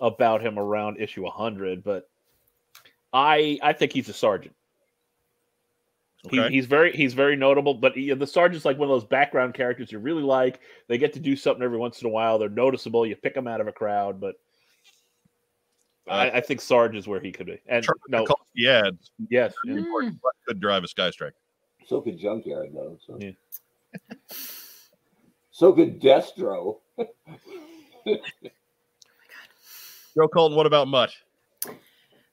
about him around issue 100, but I I think he's a sergeant. He, Okay. he's very he's very notable, but he, the sergeant's like one of those background characters you really like. They get to do something every once in a while. They're noticeable. You pick them out of a crowd, but I, I think Sarge is where he could be. And Charlie no, McCulkey adds yes, yeah. Mm. could drive a Sky Striker. So could Junkyard though. So, Yeah. <laughs> so could Destro. <laughs> Joe Colton, what about Mutt?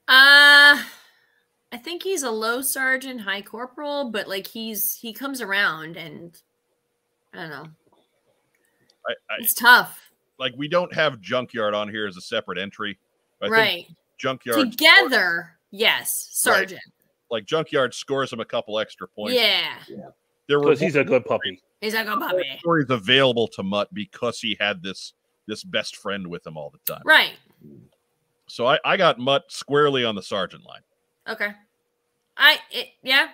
Uh I think he's a low sergeant, high corporal, but like he's he comes around and I don't know. I, I, It's tough. like we don't have junkyard on here as a separate entry. I think right. junkyard Together, yes, Sergeant. Right. like junkyard scores him a couple extra points. Yeah. there were Because he's a good puppy. He's like a puppy. stories available to Mutt because he had this this best friend with him all the time. Right. So I, I got Mutt squarely on the sergeant line. Okay. I it, yeah.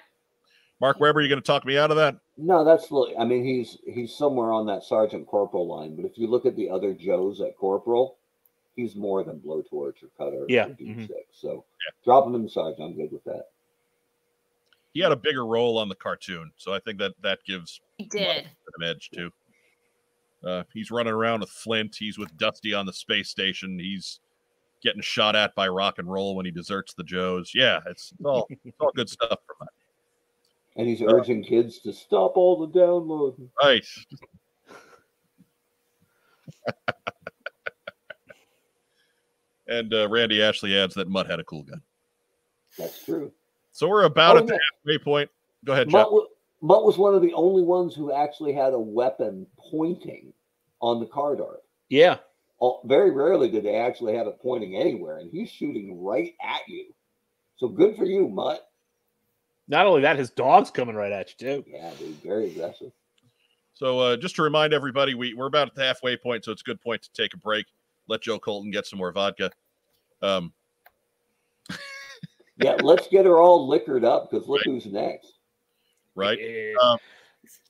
Mark Weber, you going to talk me out of that? No, that's li- I mean he's he's somewhere on that sergeant corporal line. But if you look at the other Joes at corporal, he's more than blowtorch or cutter Yeah, or deep mhm. six. So drop him in the sergeant. I'm good with that. He had a bigger role on the cartoon, so I think that that gives He did. an edge too. Uh, he's running around with Flint. He's with Dusty on the space station. He's getting shot at by rock and roll when he deserts the Joes. Yeah, it's, it's all it's all good stuff from that. And he's Uh, urging kids to stop all the downloading. Right. <laughs> and uh, Randy Ashley adds that Mutt had a cool gun. That's true. So we're about Oh, at the yeah. halfway point. Go ahead, Jeff. Mutt, wa- Mutt was one of the only ones who actually had a weapon pointing on the card art. Yeah. All, very rarely did they actually have it pointing anywhere, and he's shooting right at you. So good for you, Mutt. Not only that, his dog's coming right at you too. Yeah, dude, very aggressive. So uh, just to remind everybody, we, we're about at the halfway point, so it's a good point to take a break. Let Joe Colton get some more vodka. Um, <laughs> Yeah, let's get her all liquored up because look who's next. right? Yeah. Um,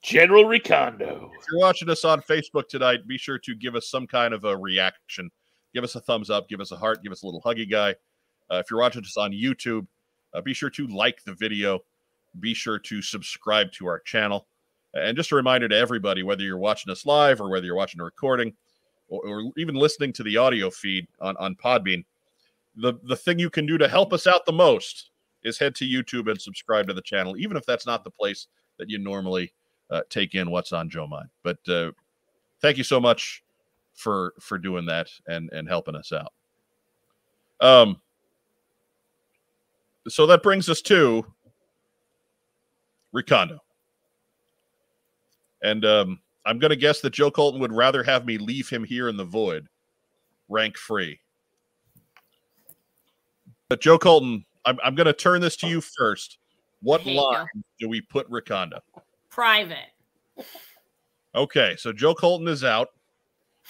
General Recondo. If you're watching us on Facebook tonight, be sure to give us some kind of a reaction. Give us a thumbs up, give us a heart, give us a little huggy guy. Uh, if you're watching us on YouTube, uh, be sure to like the video. Be sure to subscribe to our channel. And just a reminder to everybody, whether you're watching us live or whether you're watching a recording or, or even listening to the audio feed on, on Podbean, the, the thing you can do to help us out the most is head to YouTube and subscribe to the channel, even if that's not the place that you normally uh, take in what's on Joe Mind. But uh, thank you so much for for doing that and and helping us out. Um. So that brings us to Recondo, and um, I'm going to guess that Joe Colton would rather have me leave him here in the void, rank free. But Joe Colton, I'm I'm going to turn this to you first. What Here you line do we put Recondo? Private. Okay, so Joe Colton is out.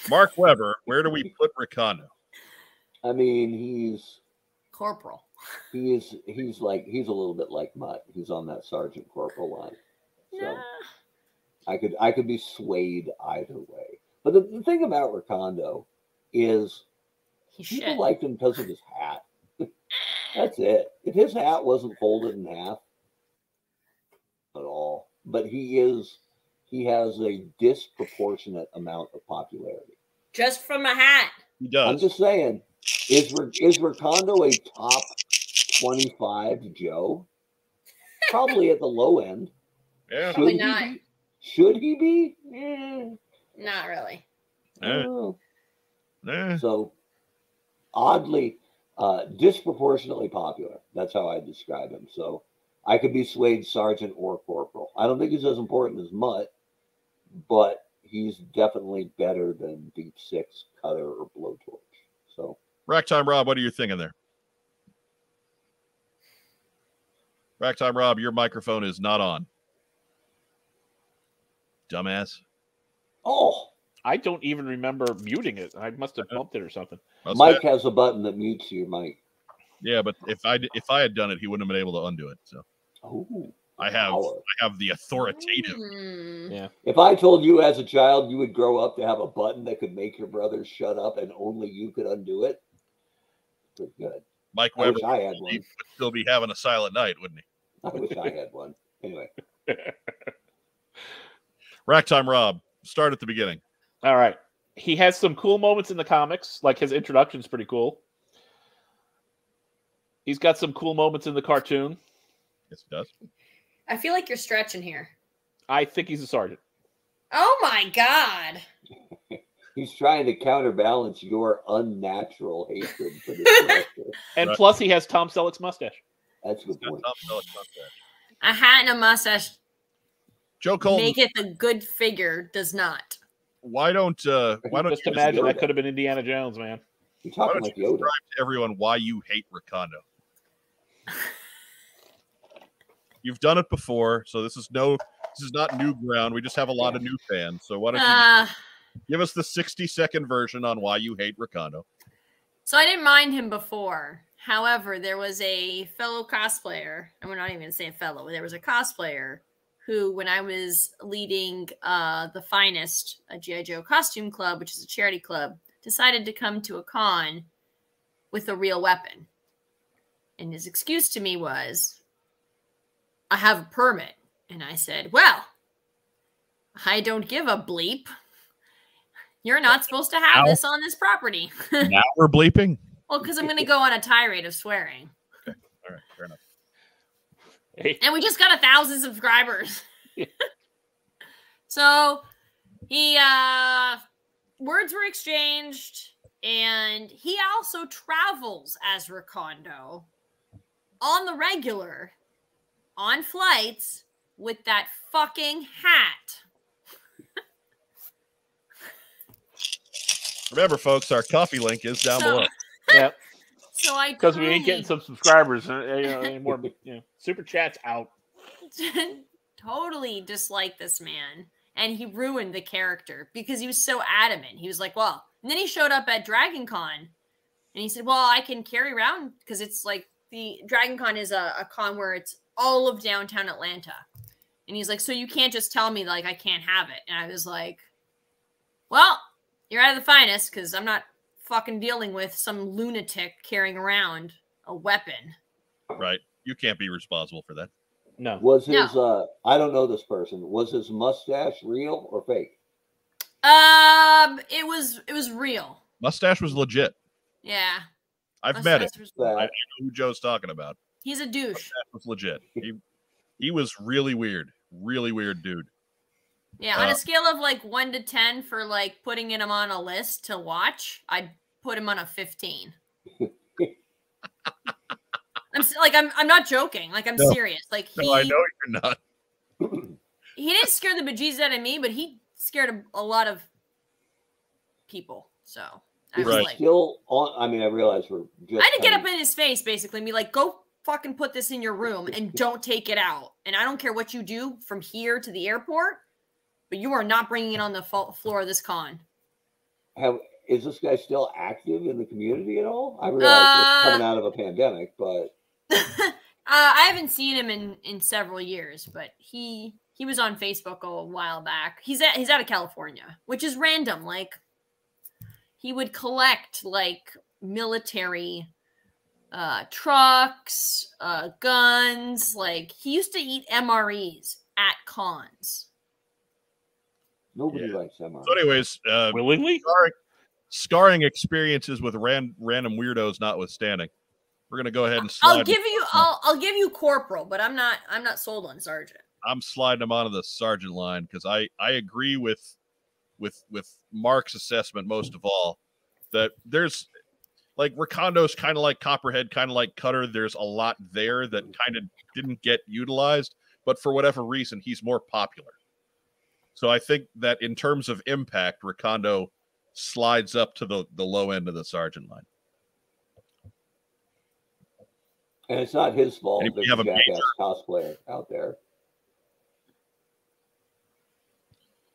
Mark Weber, where do we put Recondo? I mean, he's Corporal. he is he's like he's a little bit like Mutt. He's on that sergeant corporal line. So Nah. I could I could be swayed either way. But the, the thing about Recondo is He people should. liked him because of his hat. <laughs> That's it. If his hat wasn't folded in half at all, but he is he has a disproportionate amount of popularity. Just from a hat. He does. I'm just saying, is Ri- is Recondo a top 25 Joe? Probably at the low end. yeah. Probably not. be? Should he be? Eh, Not really. Eh, eh. So oddly, uh, disproportionately popular. That's how I describe him. So I could be swayed sergeant or corporal. I don't think he's as important as Mutt, but he's definitely better than deep six, cutter, or blowtorch. So Rack time, Rob. What are you thinking there? Rack time, Rob. Your microphone is not on. Dumbass. oh, I don't even remember muting it. I must have bumped it or something. What's Mike that? has a button that mutes your mic. Yeah, but if I d- if I had done it, he wouldn't have been able to undo it. So Oh, I have power. I have the authoritative. Hmm. Yeah. If I told you as a child you would grow up to have a button that could make your brother shut up and only you could undo it, pretty good. Mike I Weber wish I had he one. would still be having a silent night, wouldn't he? I wish I had one. Anyway, <laughs> Rack time, Rob. Start at the beginning. All right. He has some cool moments in the comics, like his introduction's pretty cool. He's got some cool moments in the cartoon. Yes, he does. I feel like you're stretching here. I think he's a sergeant. Oh my god. <laughs> he's trying to counterbalance your unnatural hatred for this <laughs> character. And Right. plus, he has Tom Selleck's mustache. That's a good Got point. Tom Selleck's mustache. A hat and a mustache Joe Colton. make it the good figure does not. why don't uh why don't you Just you imagine Yoda. that could have been Indiana Jones, man. You're why talking don't like you Yoda. describe to everyone why you hate Recondo? <laughs> You've done it before, so this is no this is not new ground. We just have a lot of new fans. So why don't you Uh, give us the 60 second version on why you hate Recondo? so I didn't mind him before. However, there was a fellow cosplayer, and we're not even going to say a fellow. There was a cosplayer who, when I was leading uh, the finest, a GI Joe costume club, which is a charity club, decided to come to a con with a real weapon. And his excuse to me was, "I have a permit," and I said, "Well, I don't give a bleep. You're not supposed to have Ow. this on this property." <laughs> now we're bleeping. Well, because I'm going <laughs> to go on a tirade of swearing. All right, fair enough. Hey, <laughs> And we just got a thousand subscribers. <laughs> so he, uh, words were exchanged, and he also travels as Recondo on the regular, on flights, with that fucking hat. <laughs> Remember, folks, our Ko-fi link is down So- below. yeah, So I because we ain't getting some subscribers uh, anymore. You know, super chats out. <laughs> totally dislike this man and he ruined the character because he was so adamant he was like well and then he showed up at dragon con and he said well i can carry around because it's like the dragon con is a, a con where it's all of downtown atlanta and he's like so you can't just tell me like i can't have it and i was like well you're out of the finest because i'm not fucking dealing with some lunatic carrying around a weapon Right. You can't be responsible for that. No, Was his uh I don't know this person. Was his mustache real or fake? um it was it was real Mustache was legit. Yeah. I've met him. Mustache was- I know who Joe's talking about. He's a douche. That was legit. He he was really weird. Really weird dude. Yeah, on Uh, a scale of like one to ten for like putting him on a list to watch, I'd put him on a fifteen. <laughs> I'm like I'm I'm not joking. Like I'm No. serious. Like he No, I know you're not. <clears throat> he didn't scare the bejesus out of me, but he scared a, a lot of people. So I was Right. like, still on I mean I realize we're just I had to get up in his face basically and be like, go fucking put this in your room and <laughs> don't take it out. And I don't care what you do from here to the airport, but you are not bringing it on the fo- floor of this con. have is this guy still active in the community at all? I realize Uh, it's coming out of a pandemic, but uh, I haven't seen him in in several years, but he he was on Facebook a while back. He's at he's out of California, which is random. Like he would collect like military uh trucks, uh guns, like he used to eat MREs at cons. nobody Yeah. likes MR. So, anyways, uh, willingly. scarring, scarring experiences with ran, random weirdos notwithstanding, we're gonna go ahead and slide. I'll give you <laughs> I'll I'll give you corporal, but I'm not I'm not sold on sergeant. I'm sliding him onto the sergeant line because I I agree with with with Mark's assessment most of all that there's like Recondo's kind of like Copperhead, kind of like Cutter. There's a lot there that kind of didn't get utilized, but for whatever reason, he's more popular. So I think that in terms of impact, Recondo slides up to the the low end of the sergeant line. And it's not his fault And if we have a a jackass cosplayer out there.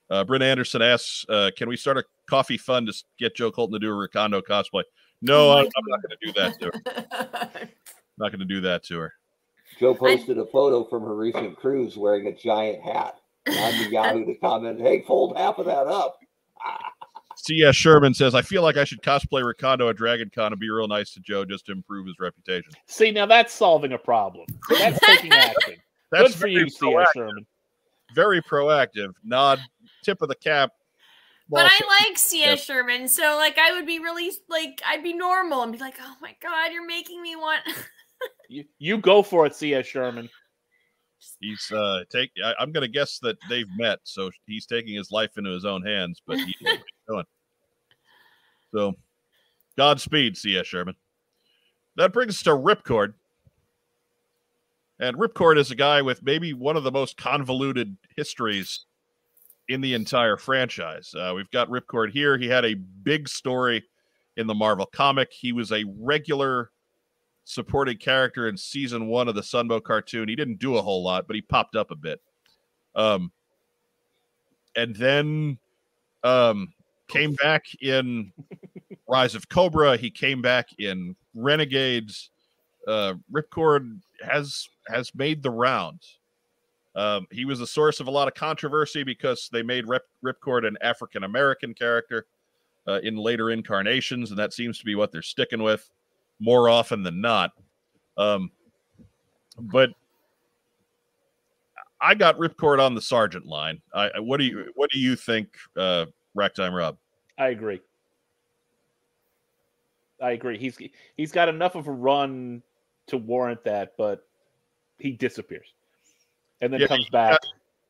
Uh, Brent Anderson asks, uh, "Can we start a coffee fund to get Joe Colton to do a Recondo cosplay?" No, Oh I'm, I'm not going to do that to her. <laughs> Not going to do that to her. Joe posted a photo from her recent cruise wearing a giant hat. And I'm the <laughs> Yahoo to comment, hey, fold half of that up. <laughs> C.S. Sherman says, "I feel like I should cosplay Recondo at Dragon Con and be real nice to Joe just to improve his reputation." See, now that's solving a problem. That's taking <laughs> action. That's Good for very you, C.S. proactive, Sherman. very proactive. Nod, tip of the cap. But Well, I like C.S. Yep. Sherman, so like I would be really like I'd be normal and be like, oh my god, you're making me want. <laughs> You, you go for it, C.S. Sherman. he's uh take. I, I'm going to guess that they've met, so he's taking his life into his own hands. But he, he's doing. So, Godspeed, C.S. Sherman. That brings us to Ripcord. And Ripcord is a guy with maybe one of the most convoluted histories in the entire franchise. Uh, we've got Ripcord here. He had a big story in the Marvel comic. He was a regular supporting character in season one of the Sunbow cartoon. He didn't do a whole lot, but he popped up a bit. Um, and then um, came back in Rise of Cobra. He came back in Renegades. Uh, Ripcord has has made the rounds. Um, he was a source of a lot of controversy because they made Rip, Ripcord an African American character uh, in later incarnations, and that seems to be what they're sticking with more often than not. Um, but I got Ripcord on the Sergeant line. I, what do you what do you think, uh, Racktime Rob? I agree. I agree. He's he's got enough of a run to warrant that, but he disappears and then Yeah, comes he back.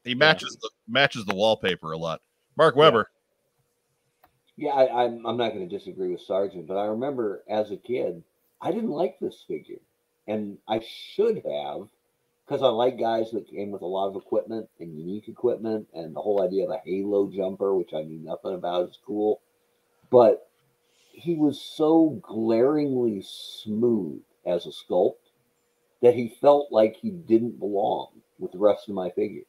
He matches the matches the wallpaper a lot. Mark Weber. Yeah, I, I'm I'm not going to disagree with Sargent, but I remember as a kid, I didn't like this figure, and I should have, because I like guys that came with a lot of equipment and unique equipment, and the whole idea of a halo jumper, which I knew nothing about, is cool. But he was so glaringly smooth as a sculpt that he felt like he didn't belong with the rest of my figures.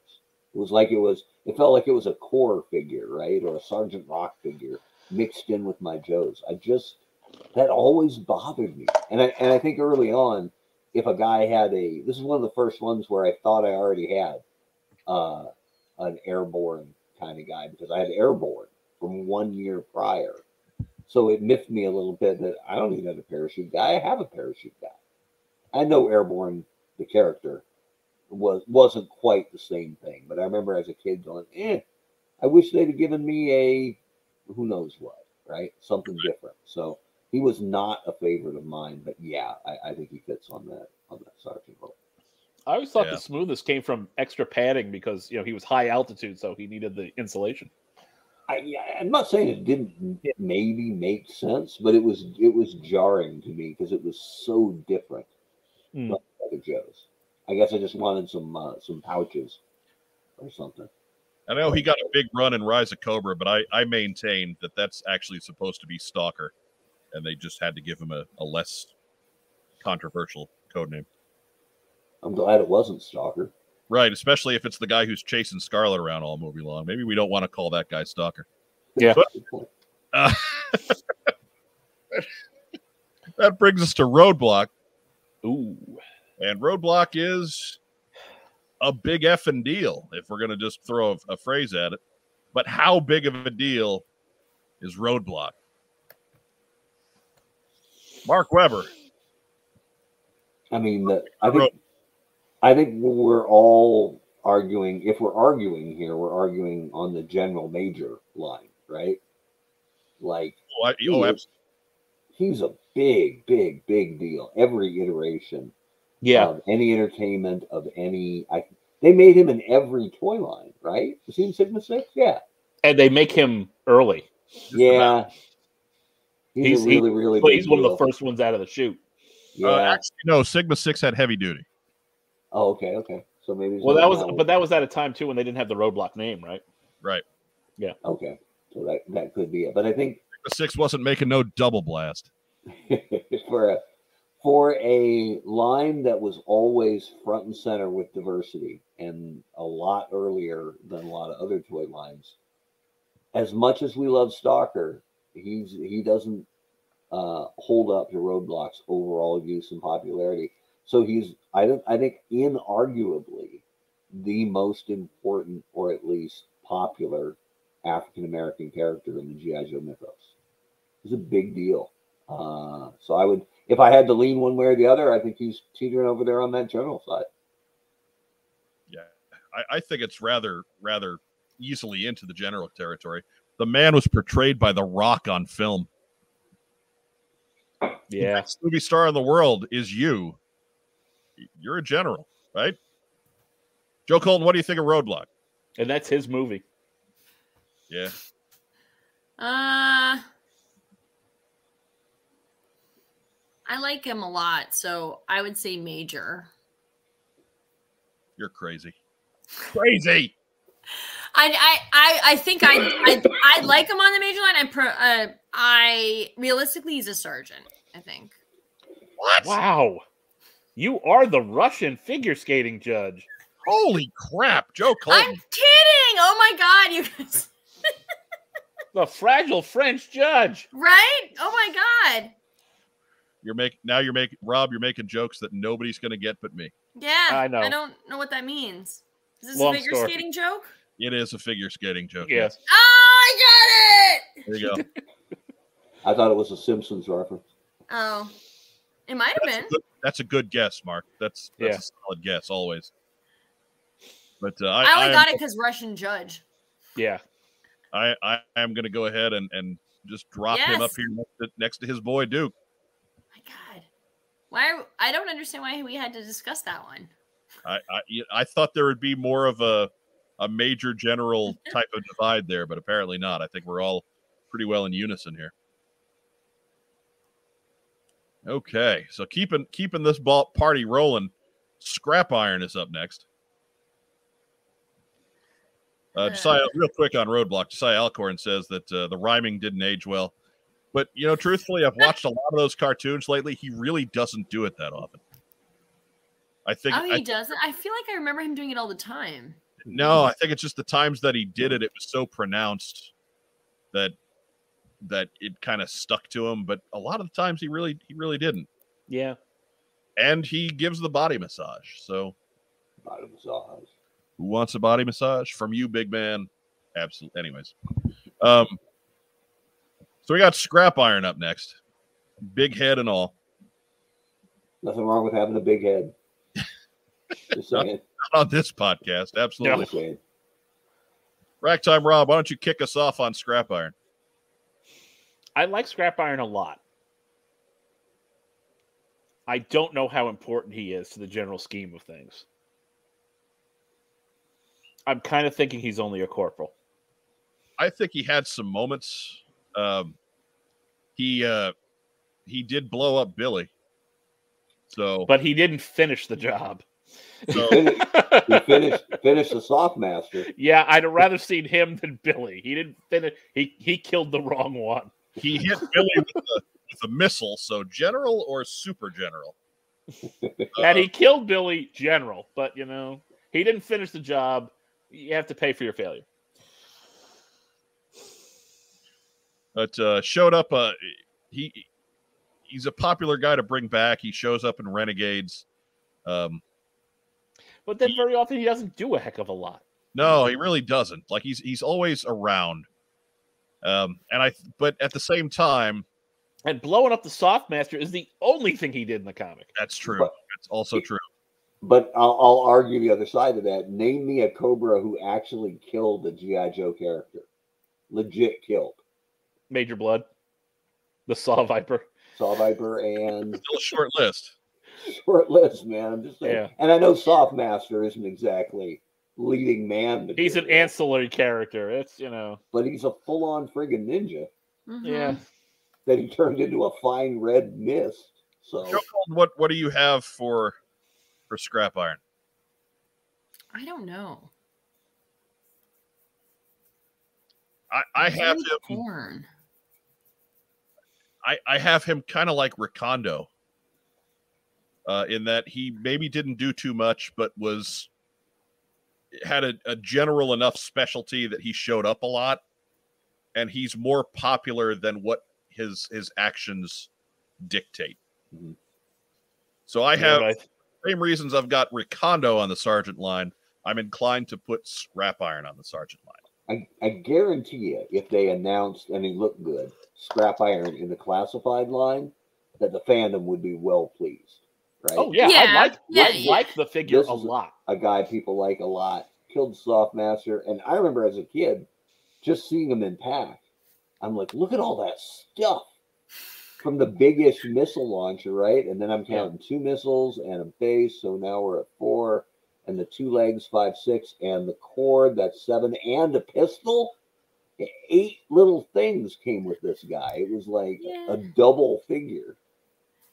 It was like it was. It felt like it was a Corps figure, right, or a Sergeant Rock figure mixed in with my Joes. I just that always bothered me, and I and I think early on, if a guy had a, this is one of the first ones where I thought I already had uh, an airborne kind of guy because I had airborne from one year prior, so it miffed me a little bit that I don't even have a parachute guy. I have a parachute guy. I know airborne the character was wasn't quite the same thing, but I remember as a kid going, eh, I wish they'd have given me a who knows what, right? Something different. So he was not a favorite of mine, but yeah, I, I think he fits on that on that sergeant role. I always thought Yeah. the smoothness came from extra padding because you know he was high altitude, so he needed the insulation. I, yeah, I'm not saying it didn't maybe make sense, but it was it was jarring to me because it was so different Hmm. from other Joes. I guess I just wanted some uh, some pouches or something. I know he got a big run in Rise of Cobra, but I, I maintain that that's actually supposed to be Stalker, and they just had to give him a, a less controversial code name. I'm glad it wasn't Stalker. Right, especially if it's the guy who's chasing Scarlet around all movie long. Maybe we don't want to call that guy Stalker. Yeah. Good point. Uh, <laughs> that brings us to Roadblock, Ooh, and Roadblock is a big effing deal if we're going to just throw a, a phrase at it. But how big of a deal is Roadblock? Mark Weber. I mean, the, I think I think we're all arguing. If we're arguing here, we're arguing on the general major line, right? Like Oh, I, oh, abs- he's a big, big, big deal. Every iteration yeah. of any entertainment of any. I they made him in every toy line, right? Was he in Sigma Six? Yeah, and they make him early. yeah. He's, He's- a really, really. But big he's one of the first ones out of the chute. Yeah. uh, actually, no, Sigma 6 had heavy duty. oh, okay, okay. So maybe. Well, that was, one. but that was at a time too when they didn't have the roadblock name, right? Right. Yeah. Okay. So that that could be it. But I think Sigma 6 wasn't making no double blast. <laughs> for a for a line that was always front and center with diversity and a lot earlier than a lot of other toy lines. As much as we love Stalker, he's he doesn't uh, hold up to Roadblock's overall use and popularity. So he's I don't I think inarguably the most important or at least popular African American character in the GI Joe mythos. It's a big deal. Uh, so I would, if I had to lean one way or the other, I think he's teetering over there on that general side. Yeah. I, I think it's rather, rather easily into the general territory. The man was portrayed by The Rock on film. Yeah. Best movie star in the world is you. You're a general, right? Joe Colton, what do you think of Roadblock? And that's his movie. Yeah. Uh, I like him a lot, so I would say major. You're crazy. Crazy. <laughs> I, I, I, I think I, I, I like him on the major line. I, pro, uh, I realistically, he's a sergeant. I think. What? Wow. You are the Russian figure skating judge. Holy crap, Joe I'm kidding. Oh my god, you guys. <laughs> The fragile French judge. Right? Oh my god. You're making now. You're making Rob. You're making jokes that nobody's going to get but me. Yeah. I know. I don't know what that means. Is this Long a figure story. skating joke? It is a figure skating joke. Yes. Oh, I got it. There you go. <laughs> I thought it was a Simpsons reference. Oh, it might have That's a been. good, that's a good guess, Mark. That's that's Yeah. a solid guess always. But uh, I, I, only I, got am, it because Russian judge. Yeah. I, I am going to go ahead and, and just drop him up here next to, next to his boy Duke. My God. Why? I don't understand why we had to discuss that one. I, I I thought there would be more of a a major general type of divide there, but apparently not. I think we're all pretty well in unison here. Okay, so keeping keeping this ball party rolling, Scrap Iron is up next. Uh, Josiah, real quick on Roadblock, Josiah Alcorn says that uh, the rhyming didn't age well, but you know, truthfully, I've watched a lot of those cartoons lately. He really doesn't do it that often. I think Oh, I he doesn't. I feel like I remember him doing it all the time. No, I think it's just the times that he did it, it was so pronounced that that it kind of stuck to him. But a lot of the times he really he really didn't. Yeah. And he gives the body massage. So Bottom massage. who wants a body massage from you, big man? Absolutely. Anyways. Um so we got scrap iron up next. Big head and all. Nothing wrong with having a big head. Just. <laughs> Not on this podcast. Absolutely. Just saying. Ragtime Rob, why don't you kick us off on scrap iron? I like Scrap Iron a lot. I don't know how important he is to the general scheme of things. I'm kind of thinking he's only a corporal. I think he had some moments. Um, he uh, he did blow up Billy. So, But he didn't finish the job. So <laughs> he finished finished the soft master. yeah, I'd have rather seen him than Billy. He didn't finish. He he killed the wrong one. he hit Billy with a, with a missile. So, general or super general? <laughs> and he killed Billy General, but you know he didn't finish the job. You have to pay for your failure. but uh, showed up. Uh, he he's a popular guy to bring back. He shows up in Renegades. Um, But then very often he doesn't do a heck of a lot. no, he really doesn't. Like he's he's always around. Um, and I, but at the same time, And blowing up the Softmaster is the only thing he did in the comic. that's true. But- That's also true. But I'll, I'll argue the other side of that. Name me a Cobra who actually killed a GI Joe character, legit killed. Major Blood, the Saw Viper. Saw Viper and Still a short list. <laughs> short list, man. I'm just saying. Yeah. And I know Soft Master isn't exactly leading man. He's an ancillary character. It's you know, but he's a full-on friggin' ninja Mhm. yeah. that he turned into a fine red mist. So what what do you have for for scrap iron? I don't know. I, I have him. Corn. I, I have him kind of like Recondo, uh, in that he maybe didn't do too much, but was had a, a general enough specialty that he showed up a lot, and he's more popular than what his his actions dictate. Mhm. So I Yeah, have right. same reasons I've got Recondo on the sergeant line. I'm inclined to put Scrap Iron on the sergeant line. I, I guarantee you, if they announced and he looked good, Scrap Iron in the classified line, that the fandom would be well pleased. Right? Oh yeah, I like yeah, I yeah. like the figure This a lot. a guy people like a lot. Killed Soft Master, and I remember as a kid just seeing him in pack. I'm like, look at all that stuff from the biggest missile launcher, right? And then I'm Yeah. counting two missiles and a base, so now we're at four, and the two legs, five, six, and the cord, that's seven, and a pistol. Eight little things came with this guy. It was like Yeah. a double figure.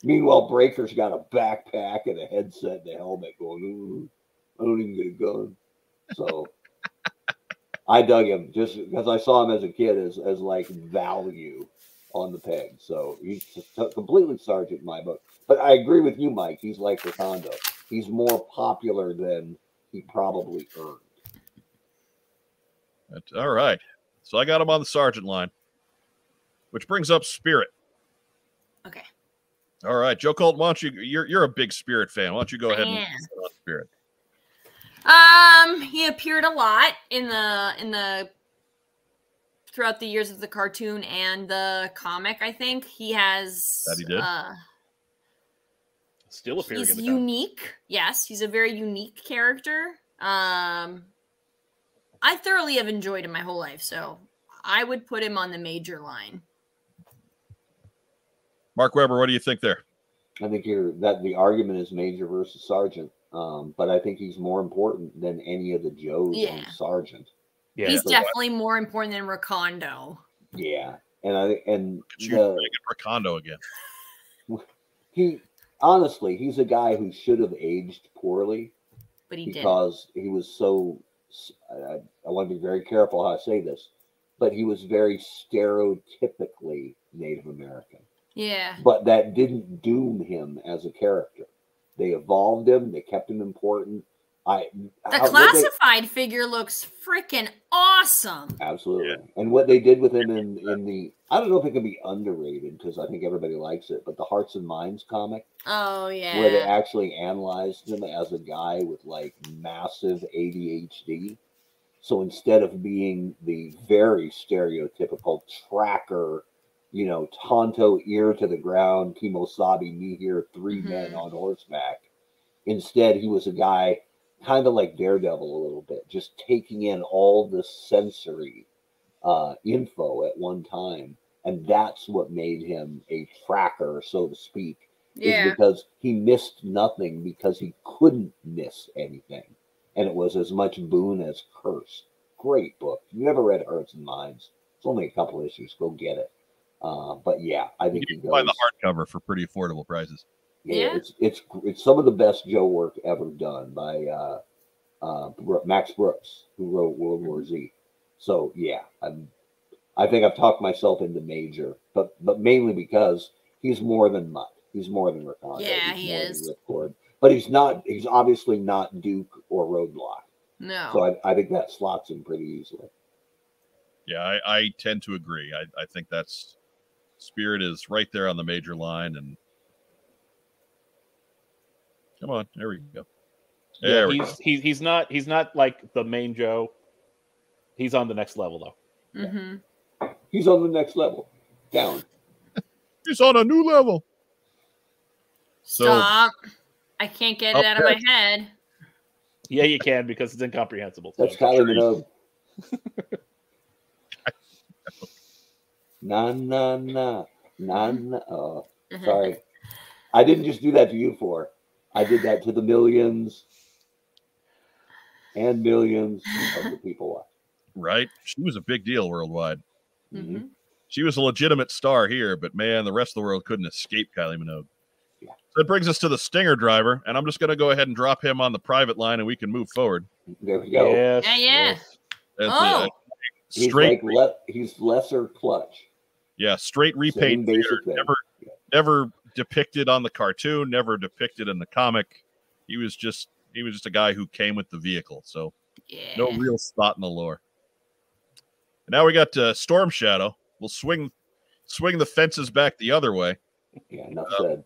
Meanwhile, Breaker's got a backpack and a headset and a helmet going, I don't even get a gun. So I dug him just because I saw him as a kid as as like value on the peg. So he's completely sergeant in my book. But I agree with you, Mike. He's like Recondo. He's more popular than he probably earned. That's- all right. So I got him on the sergeant line, which brings up Spirit. Okay. All right, Joe Colt, why don't you? You're you're a big Spirit fan. Why don't you go ahead and on Spirit? Um, he appeared a lot in the in the throughout the years of the cartoon and the comic. I think he has. That he did? Uh, Still appearing he's in the comic. unique. Yes, he's a very unique character. Um, I thoroughly have enjoyed him my whole life, so I would put him on the major line. Mark Weber, what do you think there? I think you're that the argument is Major versus Sergeant. Um, but I think he's more important than any of the Joes Yeah. on Sergeant. Yeah. he's so- definitely more important than Recondo. Yeah. And I and Could you the, make Recondo again? <laughs> he honestly he's a guy who should have aged poorly But he did. because he was so I, I want to be very careful how I say this, but he was very stereotypically Native American. Yeah. But that didn't doom him as a character. They evolved him, they kept him important. I The how- what they- classified figure looks freaking awesome. Absolutely. And what they did with him in in the I don't know if it can be underrated because I think everybody likes it, but the Hearts and Minds comic Oh yeah. where they actually analyzed him as a guy with like massive ADHD. So instead of being the very stereotypical tracker, you know, Tonto ear to the ground, Kimosabi, me here, 3 men Mhm. on horseback, instead he was a guy kind of like Daredevil a little bit, just taking in all the sensory uh, info at one time. And that's what made him a tracker, so to speak yeah. is because he missed nothing because he couldn't miss anything. And it was as much boon as curse. Great book. You ever read Hearts and Minds, it's only a couple issues. Go get it. Uh, but yeah, I think he can goes. buy the hardcover for pretty affordable prices. yeah, Yeah. it's it's it's some of the best Joe work ever done by uh, uh, Max Brooks, who wrote World War Z. So yeah, I'm, I think I've talked myself into major, but but mainly because he's more than Mutt. He's more than Recondo. Yeah, he's he more is. Than Ripcord. But he's not. He's obviously not Duke or Roadblock. No. So I, I think that slots him pretty easily. Yeah, I, I tend to agree. I, I think that's Spirit is right there on the major line, and come on, there we go. There Yeah, we go. he's, he's he's not he's not like the main Joe. He's on the next level though. hmm He's on the next level. Down. <laughs> He's on a new level. So- Stop. I can't get it Up out of my head. Yeah, you can because it's incomprehensible. That's So, Kylie Minogue. <laughs> na na na na na. Oh, Mhm. sorry. I didn't just do that to you for. I did that to the millions and millions of the people watching. Right? She was a big deal worldwide. Mhm. She was a legitimate star here, but man, the rest of the world couldn't escape Kylie Minogue. Yeah. So that brings us to the Stinger driver, and I'm just going to go ahead and drop him on the private line, and we can move forward. There we go. Yes, Yeah, yeah. yes. Oh. it. He's straight, like le- he's lesser clutch. Yeah, straight repaint. basic figure. thing. Never, never depicted on the cartoon, never depicted in the comic. He was just he was just a guy who came with the vehicle, so Yeah. no real spot in the lore. And now we got uh, Storm Shadow. We'll swing swing the fences back the other way. Yeah, enough Uh, said.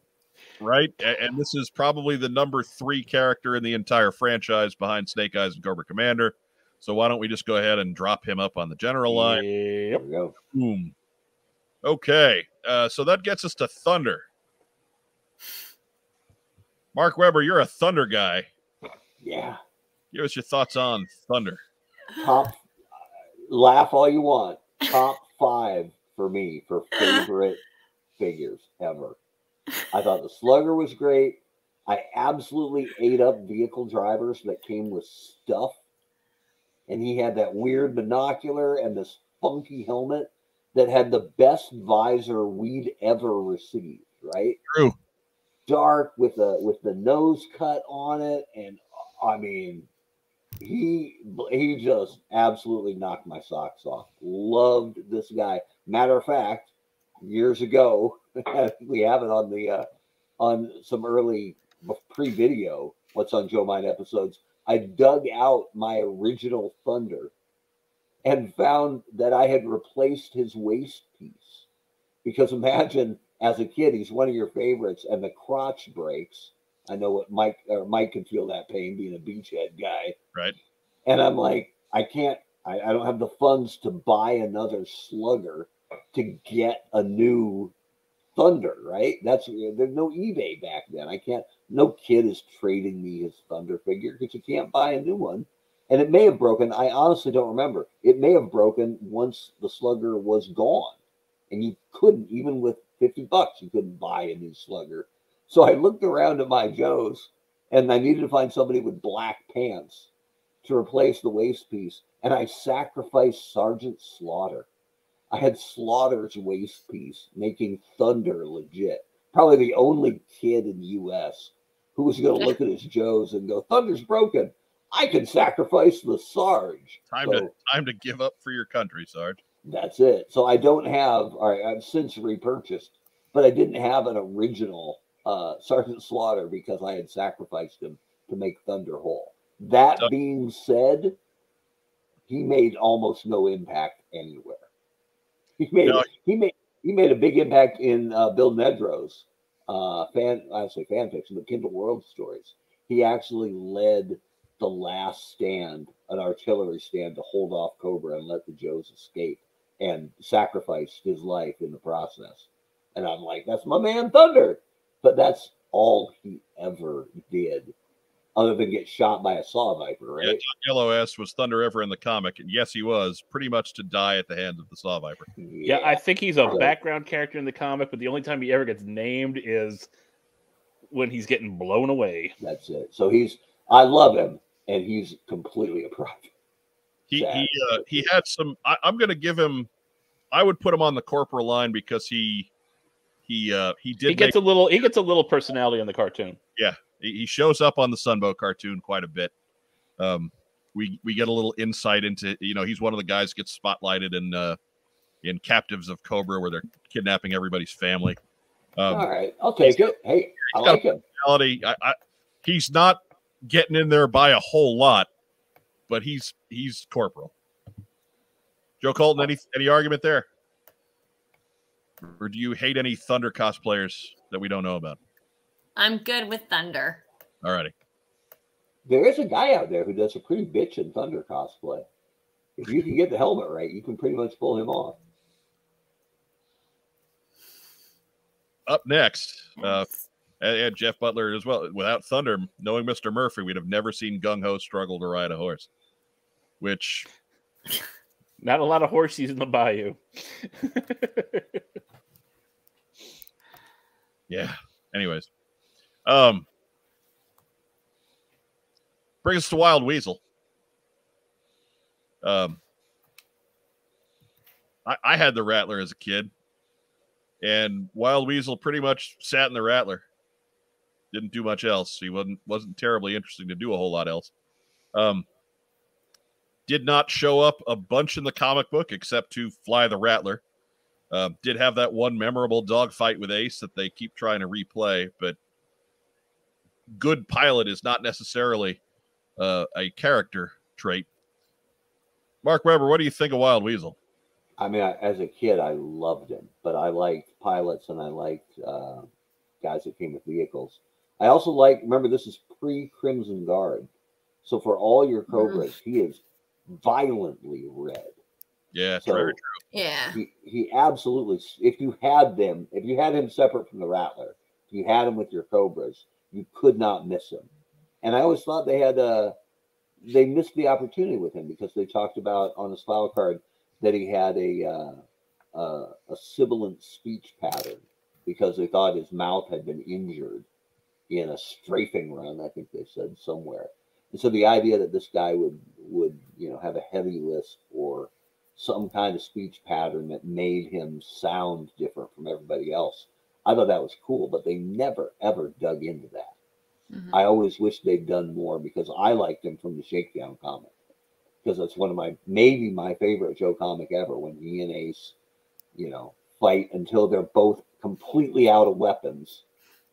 right? A- And this is probably the number three character in the entire franchise behind Snake Eyes and Cobra Commander. So why don't we just go ahead and drop him up on the general line? There Yep. we go. Boom. Okay, uh, so that gets us to Thunder. Mark Weber, you're a Thunder guy. Yeah. Give us your thoughts on Thunder. Top. laugh all you want. Top <laughs> five for me for favorite figures ever. I thought the Slugger was great. I absolutely ate up vehicle drivers that came with stuff. And he had that weird binocular and this funky helmet that had the best visor we'd ever received, right? True. Dark with the with the nose cut on it. And I mean, he he just absolutely knocked my socks off. Loved this guy. Matter of fact, years ago, <laughs> we have it on the uh, on some early pre-video what's on Joe Mind episodes. I dug out my original Thunder and found that I had replaced his waist piece. Because imagine as a kid, he's one of your favorites, and the crotch breaks. I know what Mike or Mike can feel that pain being a beachhead guy. Right. And I'm like, I can't, I, I don't have the funds to buy another slugger to get a new Thunder, right? That's there's no eBay back then. I can't, no kid is trading me his Thunder figure because you can't buy a new one. And it may have broken. I honestly don't remember. It may have broken once the slugger was gone. And you couldn't, even with 50 bucks, you couldn't buy a new slugger. So I looked around at my Joes and I needed to find somebody with black pants to replace the waist piece. And I sacrificed Sergeant Slaughter. I had Slaughter's waist piece making Thunder legit. Probably the only kid in the US who was going <laughs> to look at his Joes and go, Thunder's broken. I can sacrifice the Sarge. Time so, to time to give up for your country, Sarge. That's it. So I don't have. All right, I've since repurchased, but I didn't have an original uh, Sergeant Slaughter because I had sacrificed him to make Thunder whole. That being said, he made almost no impact anywhere. He made no, he made he made a big impact in uh, Bill Nedro's uh, fan. I say fan fiction, but Kindle World stories. He actually led the last stand, an artillery stand to hold off Cobra and let the Joes escape and sacrificed his life in the process. And I'm like, that's my man Thunder. But that's all he ever did, other than get shot by a saw viper, right? Yeah, Yellow S was Thunder ever in the comic, and yes, he was pretty much to die at the hands of the saw viper. <laughs> Yeah, yeah I think he's a background character in the comic, but the only time he ever gets named is when he's getting blown away. That's it. So he's I love him, and he's completely a project. He he uh, he had some. I, am going to give him. I would put him on the corporal line because he he uh he did. He gets make, a little. He gets a little personality in the cartoon. Yeah, he shows up on the Sunbow cartoon quite a bit. Um, we we get a little insight into you know he's one of the guys gets spotlighted in uh in Captives of Cobra where they're kidnapping everybody's family. Um, All right, I'll take it. Hey, I like him. I, I, he's not getting in there by a whole lot, but he's he's corporal. Joe Colton, any any argument there? Or do you hate any Thunder cosplayers that we don't know about? I'm good with Thunder. All righty. There is a guy out there who does a pretty bitch in Thunder cosplay. If you can get the helmet right, you can pretty much pull him off. Up next, uh, and, Jeff Butler as well. Without Thunder, knowing Mr. Murphy, we'd have never seen Gung Ho struggle to ride a horse. Which, <laughs> not a lot of horses in the bayou. <laughs> yeah. Anyways, um, bring us to Wild Weasel. Um, I, I had the Rattler as a kid, and Wild Weasel pretty much sat in the Rattler didn't do much else. He wasn't wasn't terribly interesting to do a whole lot else. Um, did not show up a bunch in the comic book except to fly the Rattler. Uh, did have that one memorable dogfight with Ace that they keep trying to replay, but good pilot is not necessarily uh, a character trait. Mark Weber, what do you think of Wild Weasel? I mean, I, as a kid, I loved him, but I liked pilots and I liked uh, guys that came with vehicles. I also like, remember, this is pre Crimson Guard. So for all your Cobras, he is violently red. Yeah, so very true. Yeah. He, he absolutely, if you had them, if you had him separate from the Rattler, if you had him with your Cobras, you could not miss him. And I always thought they had, uh, they missed the opportunity with him because they talked about on his file card that he had a, uh, uh, a sibilant speech pattern because they thought his mouth had been injured in a strafing run, I think they said somewhere. And so the idea that this guy would would you know have a heavy lisp or some kind of speech pattern that made him sound different from everybody else, I thought that was cool. But they never ever dug into that. Mhm. I always wish they'd done more because I liked him from the Shakedown comic because that's one of my maybe my favorite Joe comic ever when he and Ace, you know, fight until they're both completely out of weapons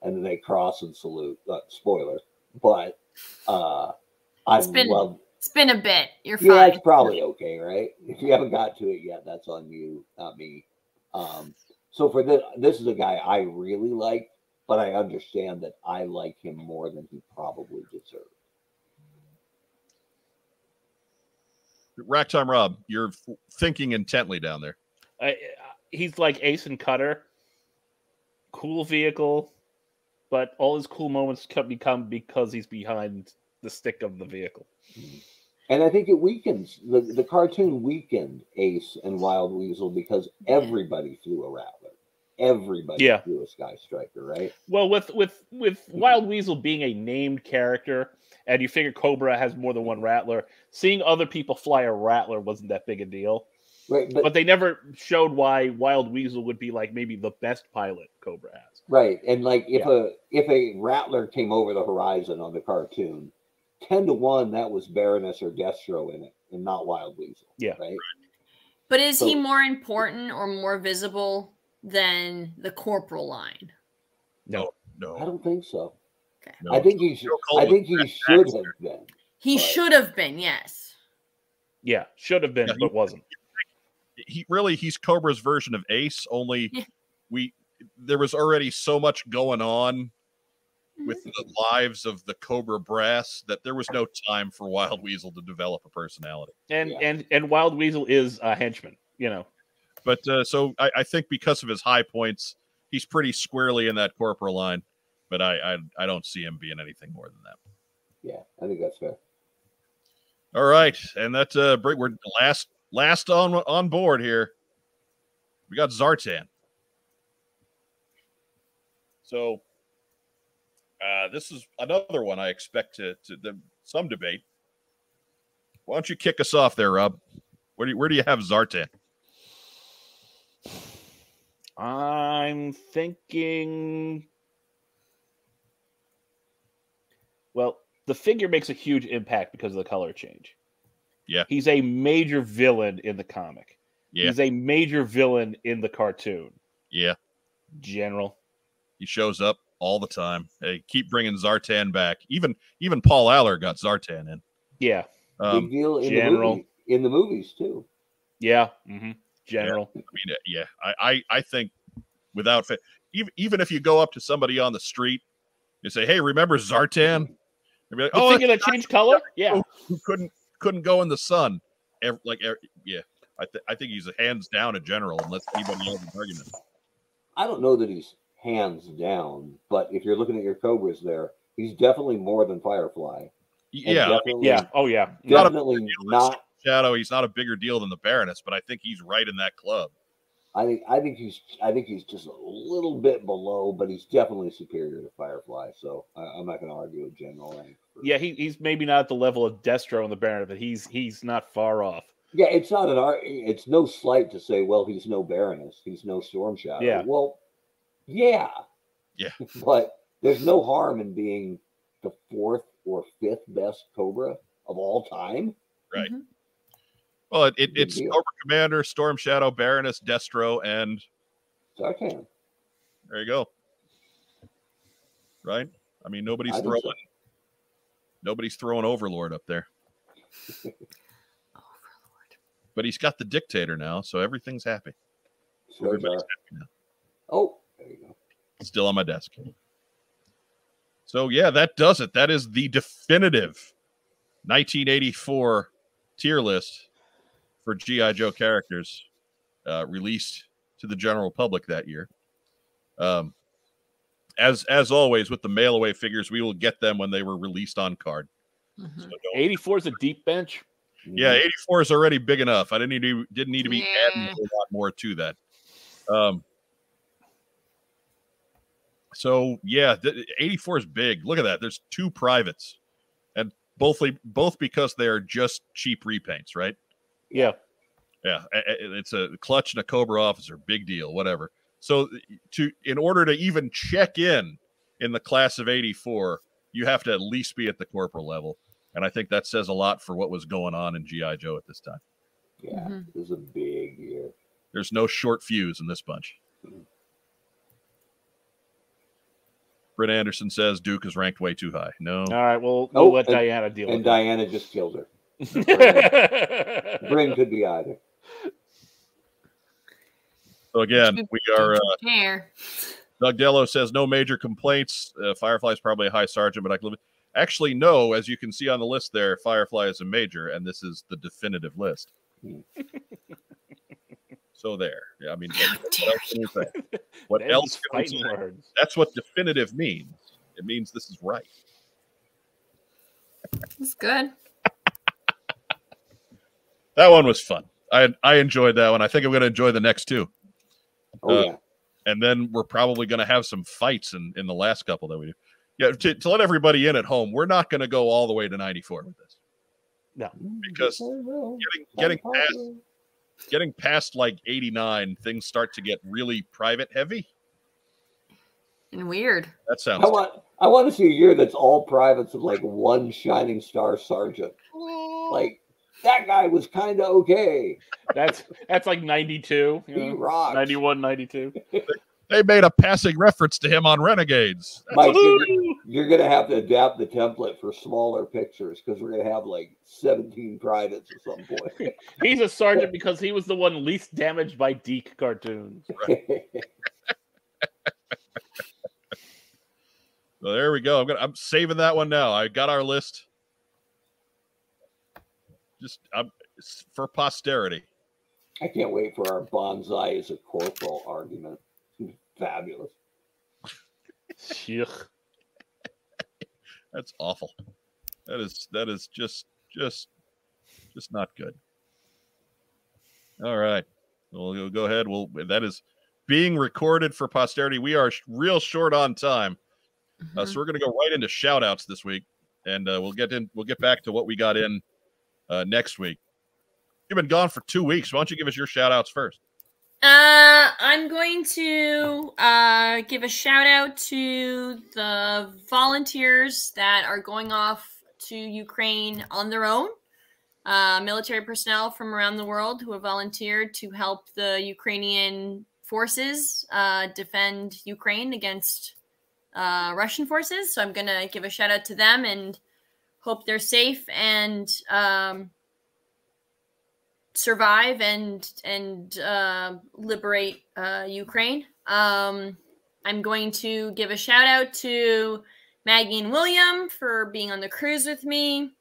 and then they cross and salute. Uh, spoiler, but uh, I It's been love. It's been a bit. You're Yeah, fine. it's probably okay, right? If you haven't got to it yet, that's on you, not me. Um, so for this, this is a guy I really like, but I understand that I like him more than he probably deserves. Rack time, Rob. You're f- thinking intently down there. I, he's like Ace and Cutter. Cool vehicle, but all his cool moments come become because he's behind the stick of the vehicle. And I think it weakens the, the cartoon weakened Ace and Wild Weasel because everybody flew a Rattler. Everybody Yeah. flew a Sky Striker, right? Well, with with with Wild Weasel being a named character, and you figure Cobra has more than one Rattler, seeing other people fly a Rattler wasn't that big a deal. Right, but, But they never showed why Wild Weasel would be like maybe the best pilot Cobra has. Right, and like if a if a Rattler came over the horizon on the cartoon, ten to one that was Baroness or Destro in it, and not Wild Weasel. Yeah. right. But is he more important or more visible than the corporal line? No, no, I don't think so. no. I think he should. I think he should have been. He Right. should have been, yes. yeah, should have been, Yeah, he- but wasn't. he really he's Cobra's version of Ace. Only Yeah. we there was already so much going on with Mm-hmm. the lives of the Cobra brass that there was no time for Wild Weasel to develop a personality. And Yeah. and and Wild Weasel is a henchman. You know, But uh, so I, I think because of his high points, he's pretty squarely in that corporal line. But I, I I don't see him being anything more than that. Yeah, I think that's fair. All right, and that uh, bring we're last last on on board here. We got Zartan. So uh, this is another one I expect to to the, some debate. Why don't you kick us off there, Rob? Where do you, where do you have Zartan? I'm thinking. Well, the figure makes a huge impact because of the color change. Yeah. He's a major villain in the comic. Yeah, He's a major villain in the cartoon. yeah, General. He shows up all the time. Hey, keep bringing Zartan back. Even even Paul Aller got Zartan in. Yeah. Um, Big deal in General. the movie, in the movies too. Yeah. hmm General. I mean, uh, yeah, I, I, I think without fa- even even if you go up to somebody on the street, and say, "Hey, remember Zartan?" They'd be like, The "Oh, figure that changed color? Yeah. who couldn't couldn't go in the sun." Ev- like, ev- yeah, I, th- I think he's a hands down a general, unless anybody has an argument. I don't know that he's hands down, but if you're looking at your Cobras there, he's definitely more than Firefly. Yeah, Yeah. Oh, yeah. Definitely big deal. not. Shadow, he's not a bigger deal than the Baroness, but I think he's right in that club. I think I think he's I think he's just a little bit below, but he's definitely superior to Firefly. So I, I'm not going to argue with General rank. Yeah, he, he's maybe not at the level of Destro and the Baron, but he's he's not far off. Yeah, it's not an art. It's no slight to say, well, he's no Baroness, he's no Storm Shadow. Yeah. Well, yeah, Yeah. <laughs> but there's no harm in being the fourth or fifth best Cobra of all time. Right. Mhm. Well, it, it, it's deal. Cobra Commander, Storm Shadow, Baroness, Destro, and Zartan. there you go. Right? I mean, nobody's I throwing so. nobody's throwing Overlord up there. <laughs> Overlord. But he's got the dictator now, so everything's happy. Sure Everybody's happy now. Oh, there you go. Still on my desk. So yeah, that does it. That is the definitive 1984 tier list for GI Joe characters uh, released to the general public that year. Um, as as always with the mail away figures, we will get them when they were released on card. So Mhm. don't- 84 is a deep bench. Yeah, 84 is already big enough. I didn't need to didn't need to be adding a lot more to that. Um so yeah, th- 84 is big. Look at that. There's two privates. And both both because they are just cheap repaints, right? Yeah. Yeah, a- a- it's a clutch and a Cobra officer, big deal, whatever. So to in order to even check in in the class of 84, you have to at least be at the corporal level. And I think that says a lot for what was going on in GI Joe at this time. Yeah, Mhm. it was a big year. There's no short fuse in this bunch. Britt Anderson says Duke is ranked way too high. No, All right, well, Oh, we'll let and- Diana deal And with Diana just killed her. <laughs> it. Bryn could be either. so again, we are. Uh, There. Doug Dello says no major complaints. Uh, Firefly is probably a high sergeant, but I can live. Actually, no. As you can see on the list there, Firefly is a major, and this is the definitive list. So there. Yeah, I mean, How what, dare <laughs> what else can we say? What else can we say? words. That's what definitive means. It means this is right. It's good. That one was fun. I I enjoyed that one. I think I'm going to enjoy the next two, Oh Uh, yeah. and then we're probably going to have some fights in in the last couple that we do. Yeah, to, to let everybody in at home, we're not going to go all the way to 94 with this. No. Because Getting getting past getting past like 89, things start to get really private heavy. And weird. That sounds I want I want to see a year that's all privates with like one shining star sergeant. Like that guy was kind of okay. That's that's like 92, you He know, rocks. 91, 92. they made a passing reference to him on Renegades. Mike, you're, you're gonna have to adapt the template for smaller pictures because we're gonna have like 17 privates at some point. <laughs> He's a sergeant because he was the one least damaged by DiC cartoons. So <laughs> there we go. I'm gonna I'm saving that one now. I got our list. Just I'm, for posterity. I can't wait for our bonsai as a corporal argument. Fabulous. <laughs> Yuck. That's awful. That is that is just just just not good. All right. We'll go- go ahead. We'll that is being recorded for posterity. We are sh- real short on time. Uh, so we're going to go right into shout outs this week and uh, we'll get in we'll get back to what we got in uh, next week. You've been gone for 2 weeks. Why don't you give us your shout outs first? Uh, I'm going to uh, give a shout out to the volunteers that are going off to Ukraine on their own. Uh, military personnel from around the world who have volunteered to help the Ukrainian forces uh, defend Ukraine against uh, Russian forces. So I'm going to give a shout out to them and hope they're safe and um, survive and and uh, liberate uh, Ukraine. Um, I'm going to give a shout out to Maggie and William for being on the cruise with me,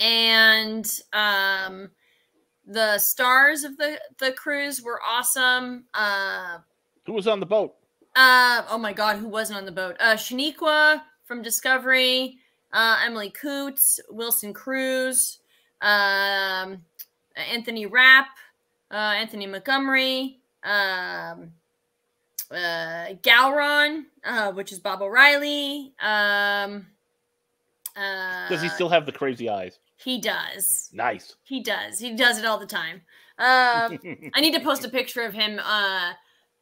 and um, the stars of the the cruise were awesome. Uh, Who was on the boat? uh, oh my God, who wasn't on the boat? Uh, Sonequa from Discovery, uh, Emily Coutts, Wilson Cruz, um, Anthony Rapp, uh, Anthony Montgomery, um, uh, Gowron, uh, which is Bob O'Reilly. Um, uh, Does he still have the crazy eyes? He does. Nice. He does. He does it all the time. Um, <laughs> I need to post a picture of him uh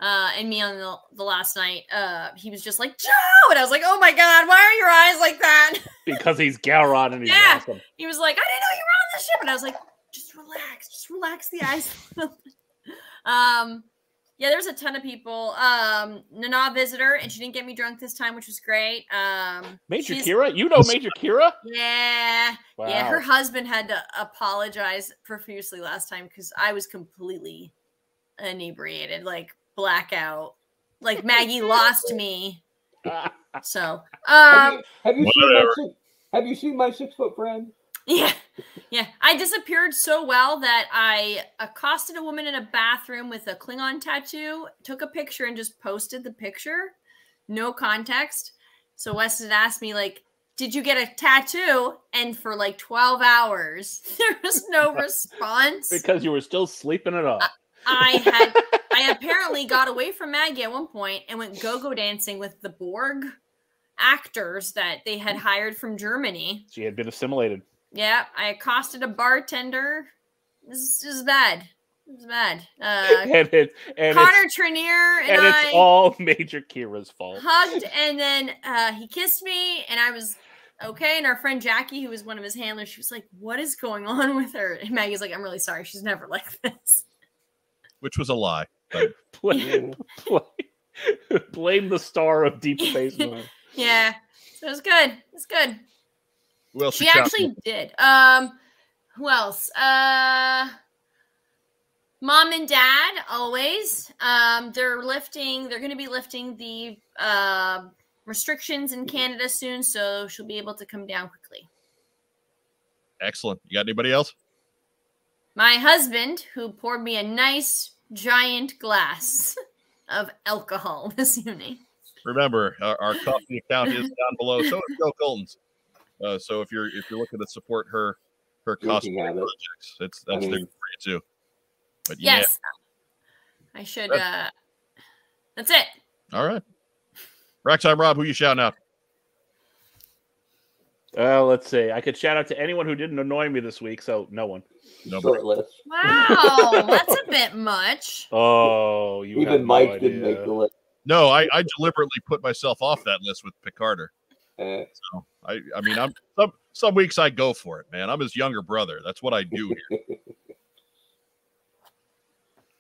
uh and me on the, the last night. Uh he was just like, Joe! And I was like, Oh my god, why are your eyes like that? <laughs> because he's Gowron and he's Yeah. awesome. He was like, I didn't know you were on the ship. And I was like, relax, just relax the eyes. <laughs> um yeah, there's a ton of people. Um Nana Visitor, and she didn't get me drunk this time, which was great. Um Major Kira? You know Major Kira? Yeah. Wow. Yeah, her husband had to apologize profusely last time because I was completely inebriated, like blackout. Like Maggie <laughs> lost me. <laughs> So, Have um, you, have you seen my six, have you seen my six foot friend? Yeah, yeah. I disappeared so well that I accosted a woman in a bathroom with a Klingon tattoo, took a picture, and just posted the picture. No context. So Wes had asked me, like, did you get a tattoo? And for like 12 hours, <laughs> there was no <laughs> response. because you were still sleeping it off. I had <laughs> I apparently got away from Maggie at one point and went go-go dancing with the Borg actors that they had mm. hired from Germany. She had been assimilated. Yeah, I accosted a bartender. This is bad. It was bad. Uh, <laughs> and it and Connor it's, Trinneer and, and I it's all <laughs> Major Kira's fault. hugged, and then uh, he kissed me, and I was okay. And our friend Jackie, who was one of his handlers, she was like, "What is going on with her?" And Maggie's like, "I'm really sorry. She's never <laughs> like this." which was a lie. But Blame, blame, blame the star of Deep Space Nine. Yeah, so it was good. It's good. Who else? She actually did. Um, who else? Uh, mom and dad always. Um, they're lifting. They're going to be lifting the uh, restrictions in Canada soon, so she'll be able to come down quickly. Excellent. You got anybody else? My husband, who poured me a nice giant glass <laughs> of alcohol <laughs> this evening. Remember, our, our Ko-fi account is down below. So is Joe Colton's. Uh, so if you're if you're looking to support her her Drinking cosplay habit. projects, it's that's I mean- there for you too. But yeah, Yes, I should. uh That's it. all right. rack time, Rob, who you shouting out? Uh, let's see. I could shout out to anyone who didn't annoy me this week, so no one. Nobody. Short list. Wow, <laughs> that's a bit much. Oh, you have Even no Mike didn't make the list. No, I, I deliberately put myself off that list with Picarder. Eh, So I I mean I'm some some weeks I go for it, man. I'm his younger brother. That's what I do here. <laughs>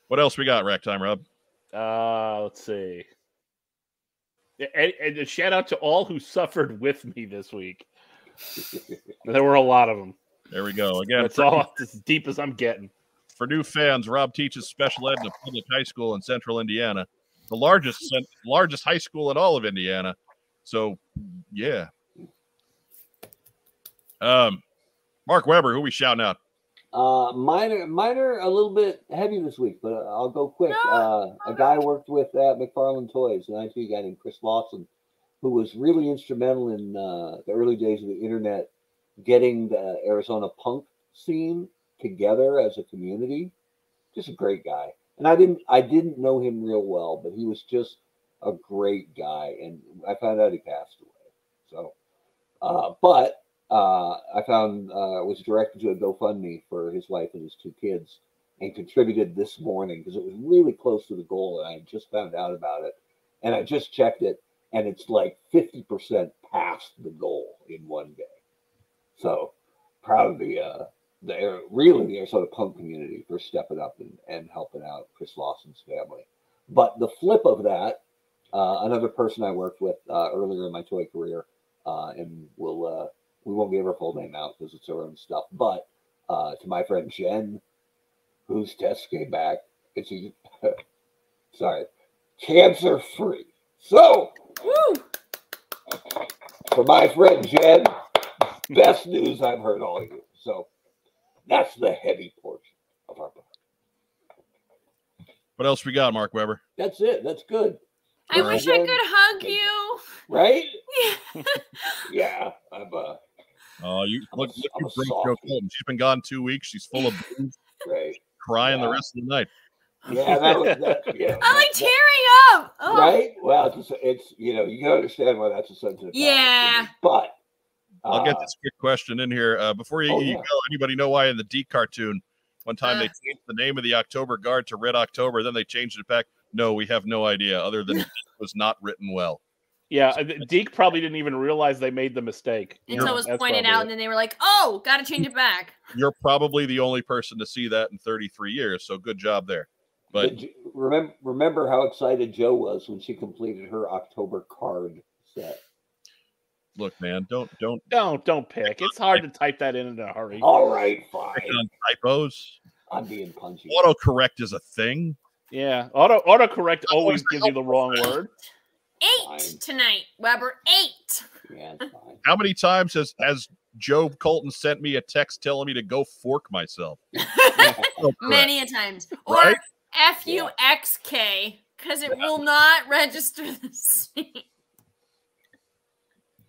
what else we got, rack time, Rob? Uh, let's see. And, and a shout out to all who suffered with me this week. <laughs> There were a lot of them. There we go. Again, That's all <laughs> as deep as I'm getting. for new fans, Rob teaches special ed in a public high school in central Indiana, the largest largest high school in all of Indiana. So, yeah. Um, Mark Weber, who we shouting out? Uh, minor, minor, a little bit heavy this week, but I'll go quick. Uh, a guy I worked with at McFarlane Toys, an IT guy named Chris Lawson, who was really instrumental in uh, the early days of the internet, getting the Arizona punk scene together as a community. Just a great guy, and I didn't, I didn't know him real well, but he was just a great guy, and I found out he passed away. So, uh, but uh, I found uh, was directed to a GoFundMe for his wife and his two kids, and contributed this morning because it was really close to the goal, and I just found out about it, and I just checked it, and it's like fifty percent past the goal in one day. So proud of the uh, the Air- really the Arizona punk community for stepping up and, and helping out Chris Lawson's family. But the flip of that, uh, another person I worked with uh, earlier in my toy career, uh, and we'll uh, we won't give her full name out because it's her own stuff. But uh, to my friend Jen, whose test came back, it's <laughs> a, sorry, cancer free. So Woo! for my friend Jen, best news I've heard all year. So that's the heavy portion of our book. What else we got, Mark Weber? That's it. That's good. I wish I could hug you. Right? Yeah. <laughs> yeah. I'm uh Oh, you I'm look, a- look I'm you a broke Joe softie. Colton. She's been gone two weeks. She's full of booze, right. crying the rest of the night. Yeah, that was that, yeah. I'm like that- tearing up. Oh. right? Well, it's, it's you know you can understand why that's a sensitive. Yeah. me. but I'll get uh, this quick question in here uh, before you, oh, you yeah. go. Anybody know why in the D cartoon one time they Uh. changed the name of the October Guard to Red October, then they changed it back? No, we have no idea. Other than it was not written well. Yeah, uh, DiC probably didn't even realize they made the mistake. Until it was That's pointed out, it. and then they were like, "Oh, got to change it back." You're probably the only person to see that in 33 years. So good job there. But remember remember how excited Joe was when she completed her October card set. look, man, don't don't Don't don't pick. It's hard to type that in in a hurry. All right, fine. on typos. I'm being punchy. Autocorrect is a thing. Yeah, auto autocorrect Oh, always gives you the wrong word. Eight Fine. tonight, Weber. Eight. Yeah. <laughs> How many times has has Joe Colton sent me a text telling me to go fork myself? <laughs> Oh, autocorrect. Many a times. Or Right? F U X K, because it will not register the same.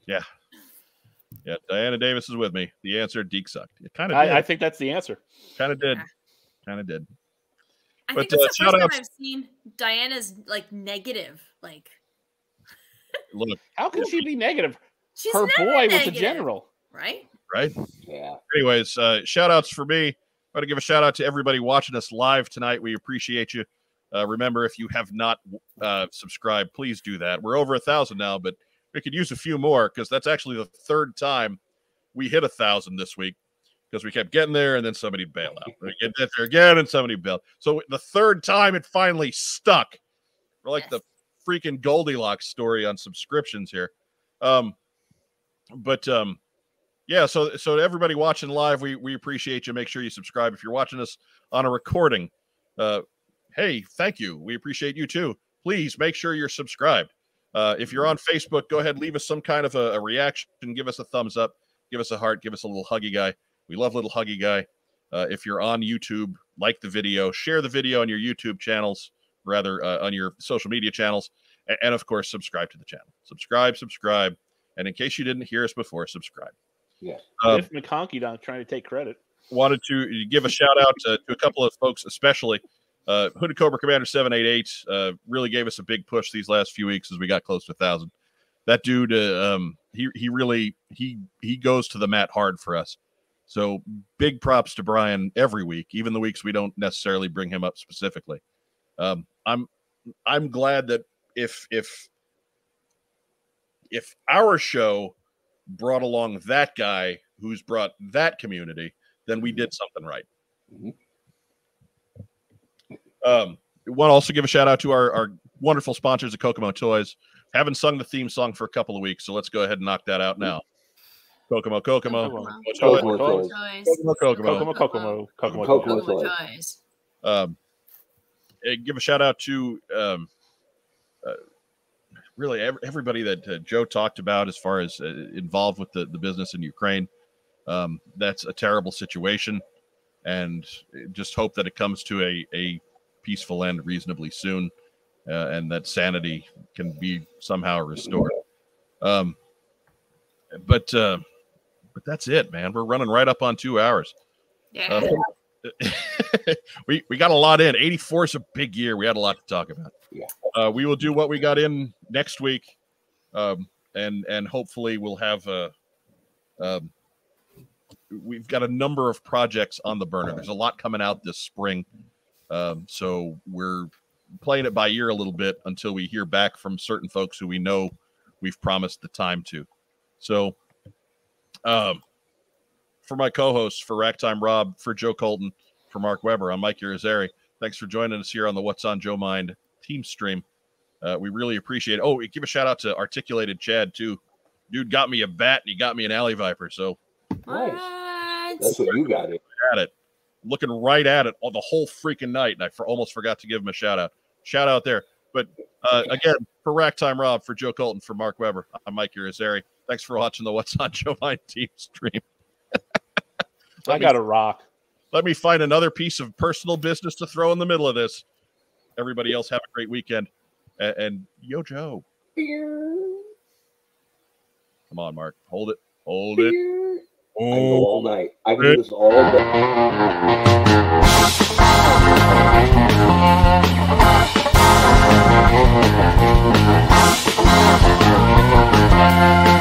Yeah, Yeah, Diana Davis is with me. The answer, DiC sucked. It kind of. I, I think that's the answer. kind of did. Kind of did. I But, think it's uh, the first time shout-outs- I've seen Diana's like negative. Like <laughs> Look, How can she be negative? she's Her never boy was a general. right? right? Yeah. Anyways, uh, shout outs for me. I want to give a shout out to everybody watching us live tonight. We appreciate you. Uh, remember, if you have not uh, subscribed, please do that. We're over a thousand now, but we could use a few more because that's actually the third time we hit a thousand this week because we kept getting there and then somebody bail out. <laughs> We get there again and somebody bailed. So the third time it finally stuck. We're like Yes. the freaking Goldilocks story on subscriptions here. Um, but um, yeah, so so to everybody watching live, we we appreciate you. Make sure you subscribe if you're watching us on a recording. Uh, hey, thank you. We appreciate you too. Please make sure you're subscribed. Uh, if you're on Facebook, go ahead, leave us some kind of a, a reaction, give us a thumbs up, give us a heart, give us a little huggy guy. We love little huggy guy. Uh, if you're on YouTube, like the video, share the video on your YouTube channels, rather uh, on your social media channels, a- and, of course, subscribe to the channel. Subscribe, subscribe, and in case you didn't hear us before, subscribe. Yeah, Uh, if McConkey not trying to take credit. wanted to give a shout out to, to a couple of folks, especially uh, Hooded Cobra Commander 788. Uh, really gave us a big push these last few weeks as we got close to a thousand. That dude, uh, um, he he really he he goes to the mat hard for us. So big props to Brian every week, even the weeks we don't necessarily bring him up specifically. Um, I'm I'm glad that if if if our show brought along that guy who's brought that community, then we did something right. Mhm. Um, want to also give a shout out to our, our wonderful sponsors at Kokomo Toys. Haven't sung the theme song for a couple of weeks, so let's go ahead and knock that out now. Kokomo, Kokomo, Kokomo. Toys, Kokomo Kokomo. Toys. Toys. Kokomo, Kokomo. Kokomo, Kokomo, Kokomo, Kokomo. Kokomo Toys. Toys. Um, eh, give a shout out to um, uh, really ev- everybody that uh, Joe talked about as far as uh, involved with the, the business in Ukraine. Um, that's a terrible situation, and just hope that it comes to a, a peaceful end reasonably soon, uh, and that sanity can be somehow restored. Um, but uh, but that's it, man. We're running right up on two hours. Yeah. Uh, <laughs> we we got a lot in. 84 is a big year. We had a lot to talk about. Yeah. Uh, we will do what we got in next week, um, and and hopefully we'll have a. Um, we've got a number of projects on the burner. There's a lot coming out this spring, um, so we're playing it by ear a little bit until we hear back from certain folks who we know we've promised the time to. So, um, for my co-hosts, for Racktime Rob, for Joe Colton, for Mark Weber, I'm Mike Irizarry. Thanks for joining us here on the What's on Joe Mind team stream. Uh, we really appreciate it. Oh, give a shout out to Articulated Chad too. Dude got me a bat and he got me an alley viper. So what? That's what you got it. at it, looking right at it all the whole freaking night, and I for, almost forgot to give him a shout out. Shout out there. But uh, again, for Racktime Rob, for Joe Colton, for Mark Weber, I'm Mike Irizarry. Thanks for watching the What's on Joe Mind team stream. <laughs> I got a rock. Let me find another piece of personal business to throw in the middle of this. Everybody else, have a great weekend. And, and yo, Joe. Come on, Mark. Hold it. Hold it. I go all night. I can do this all day. <laughs>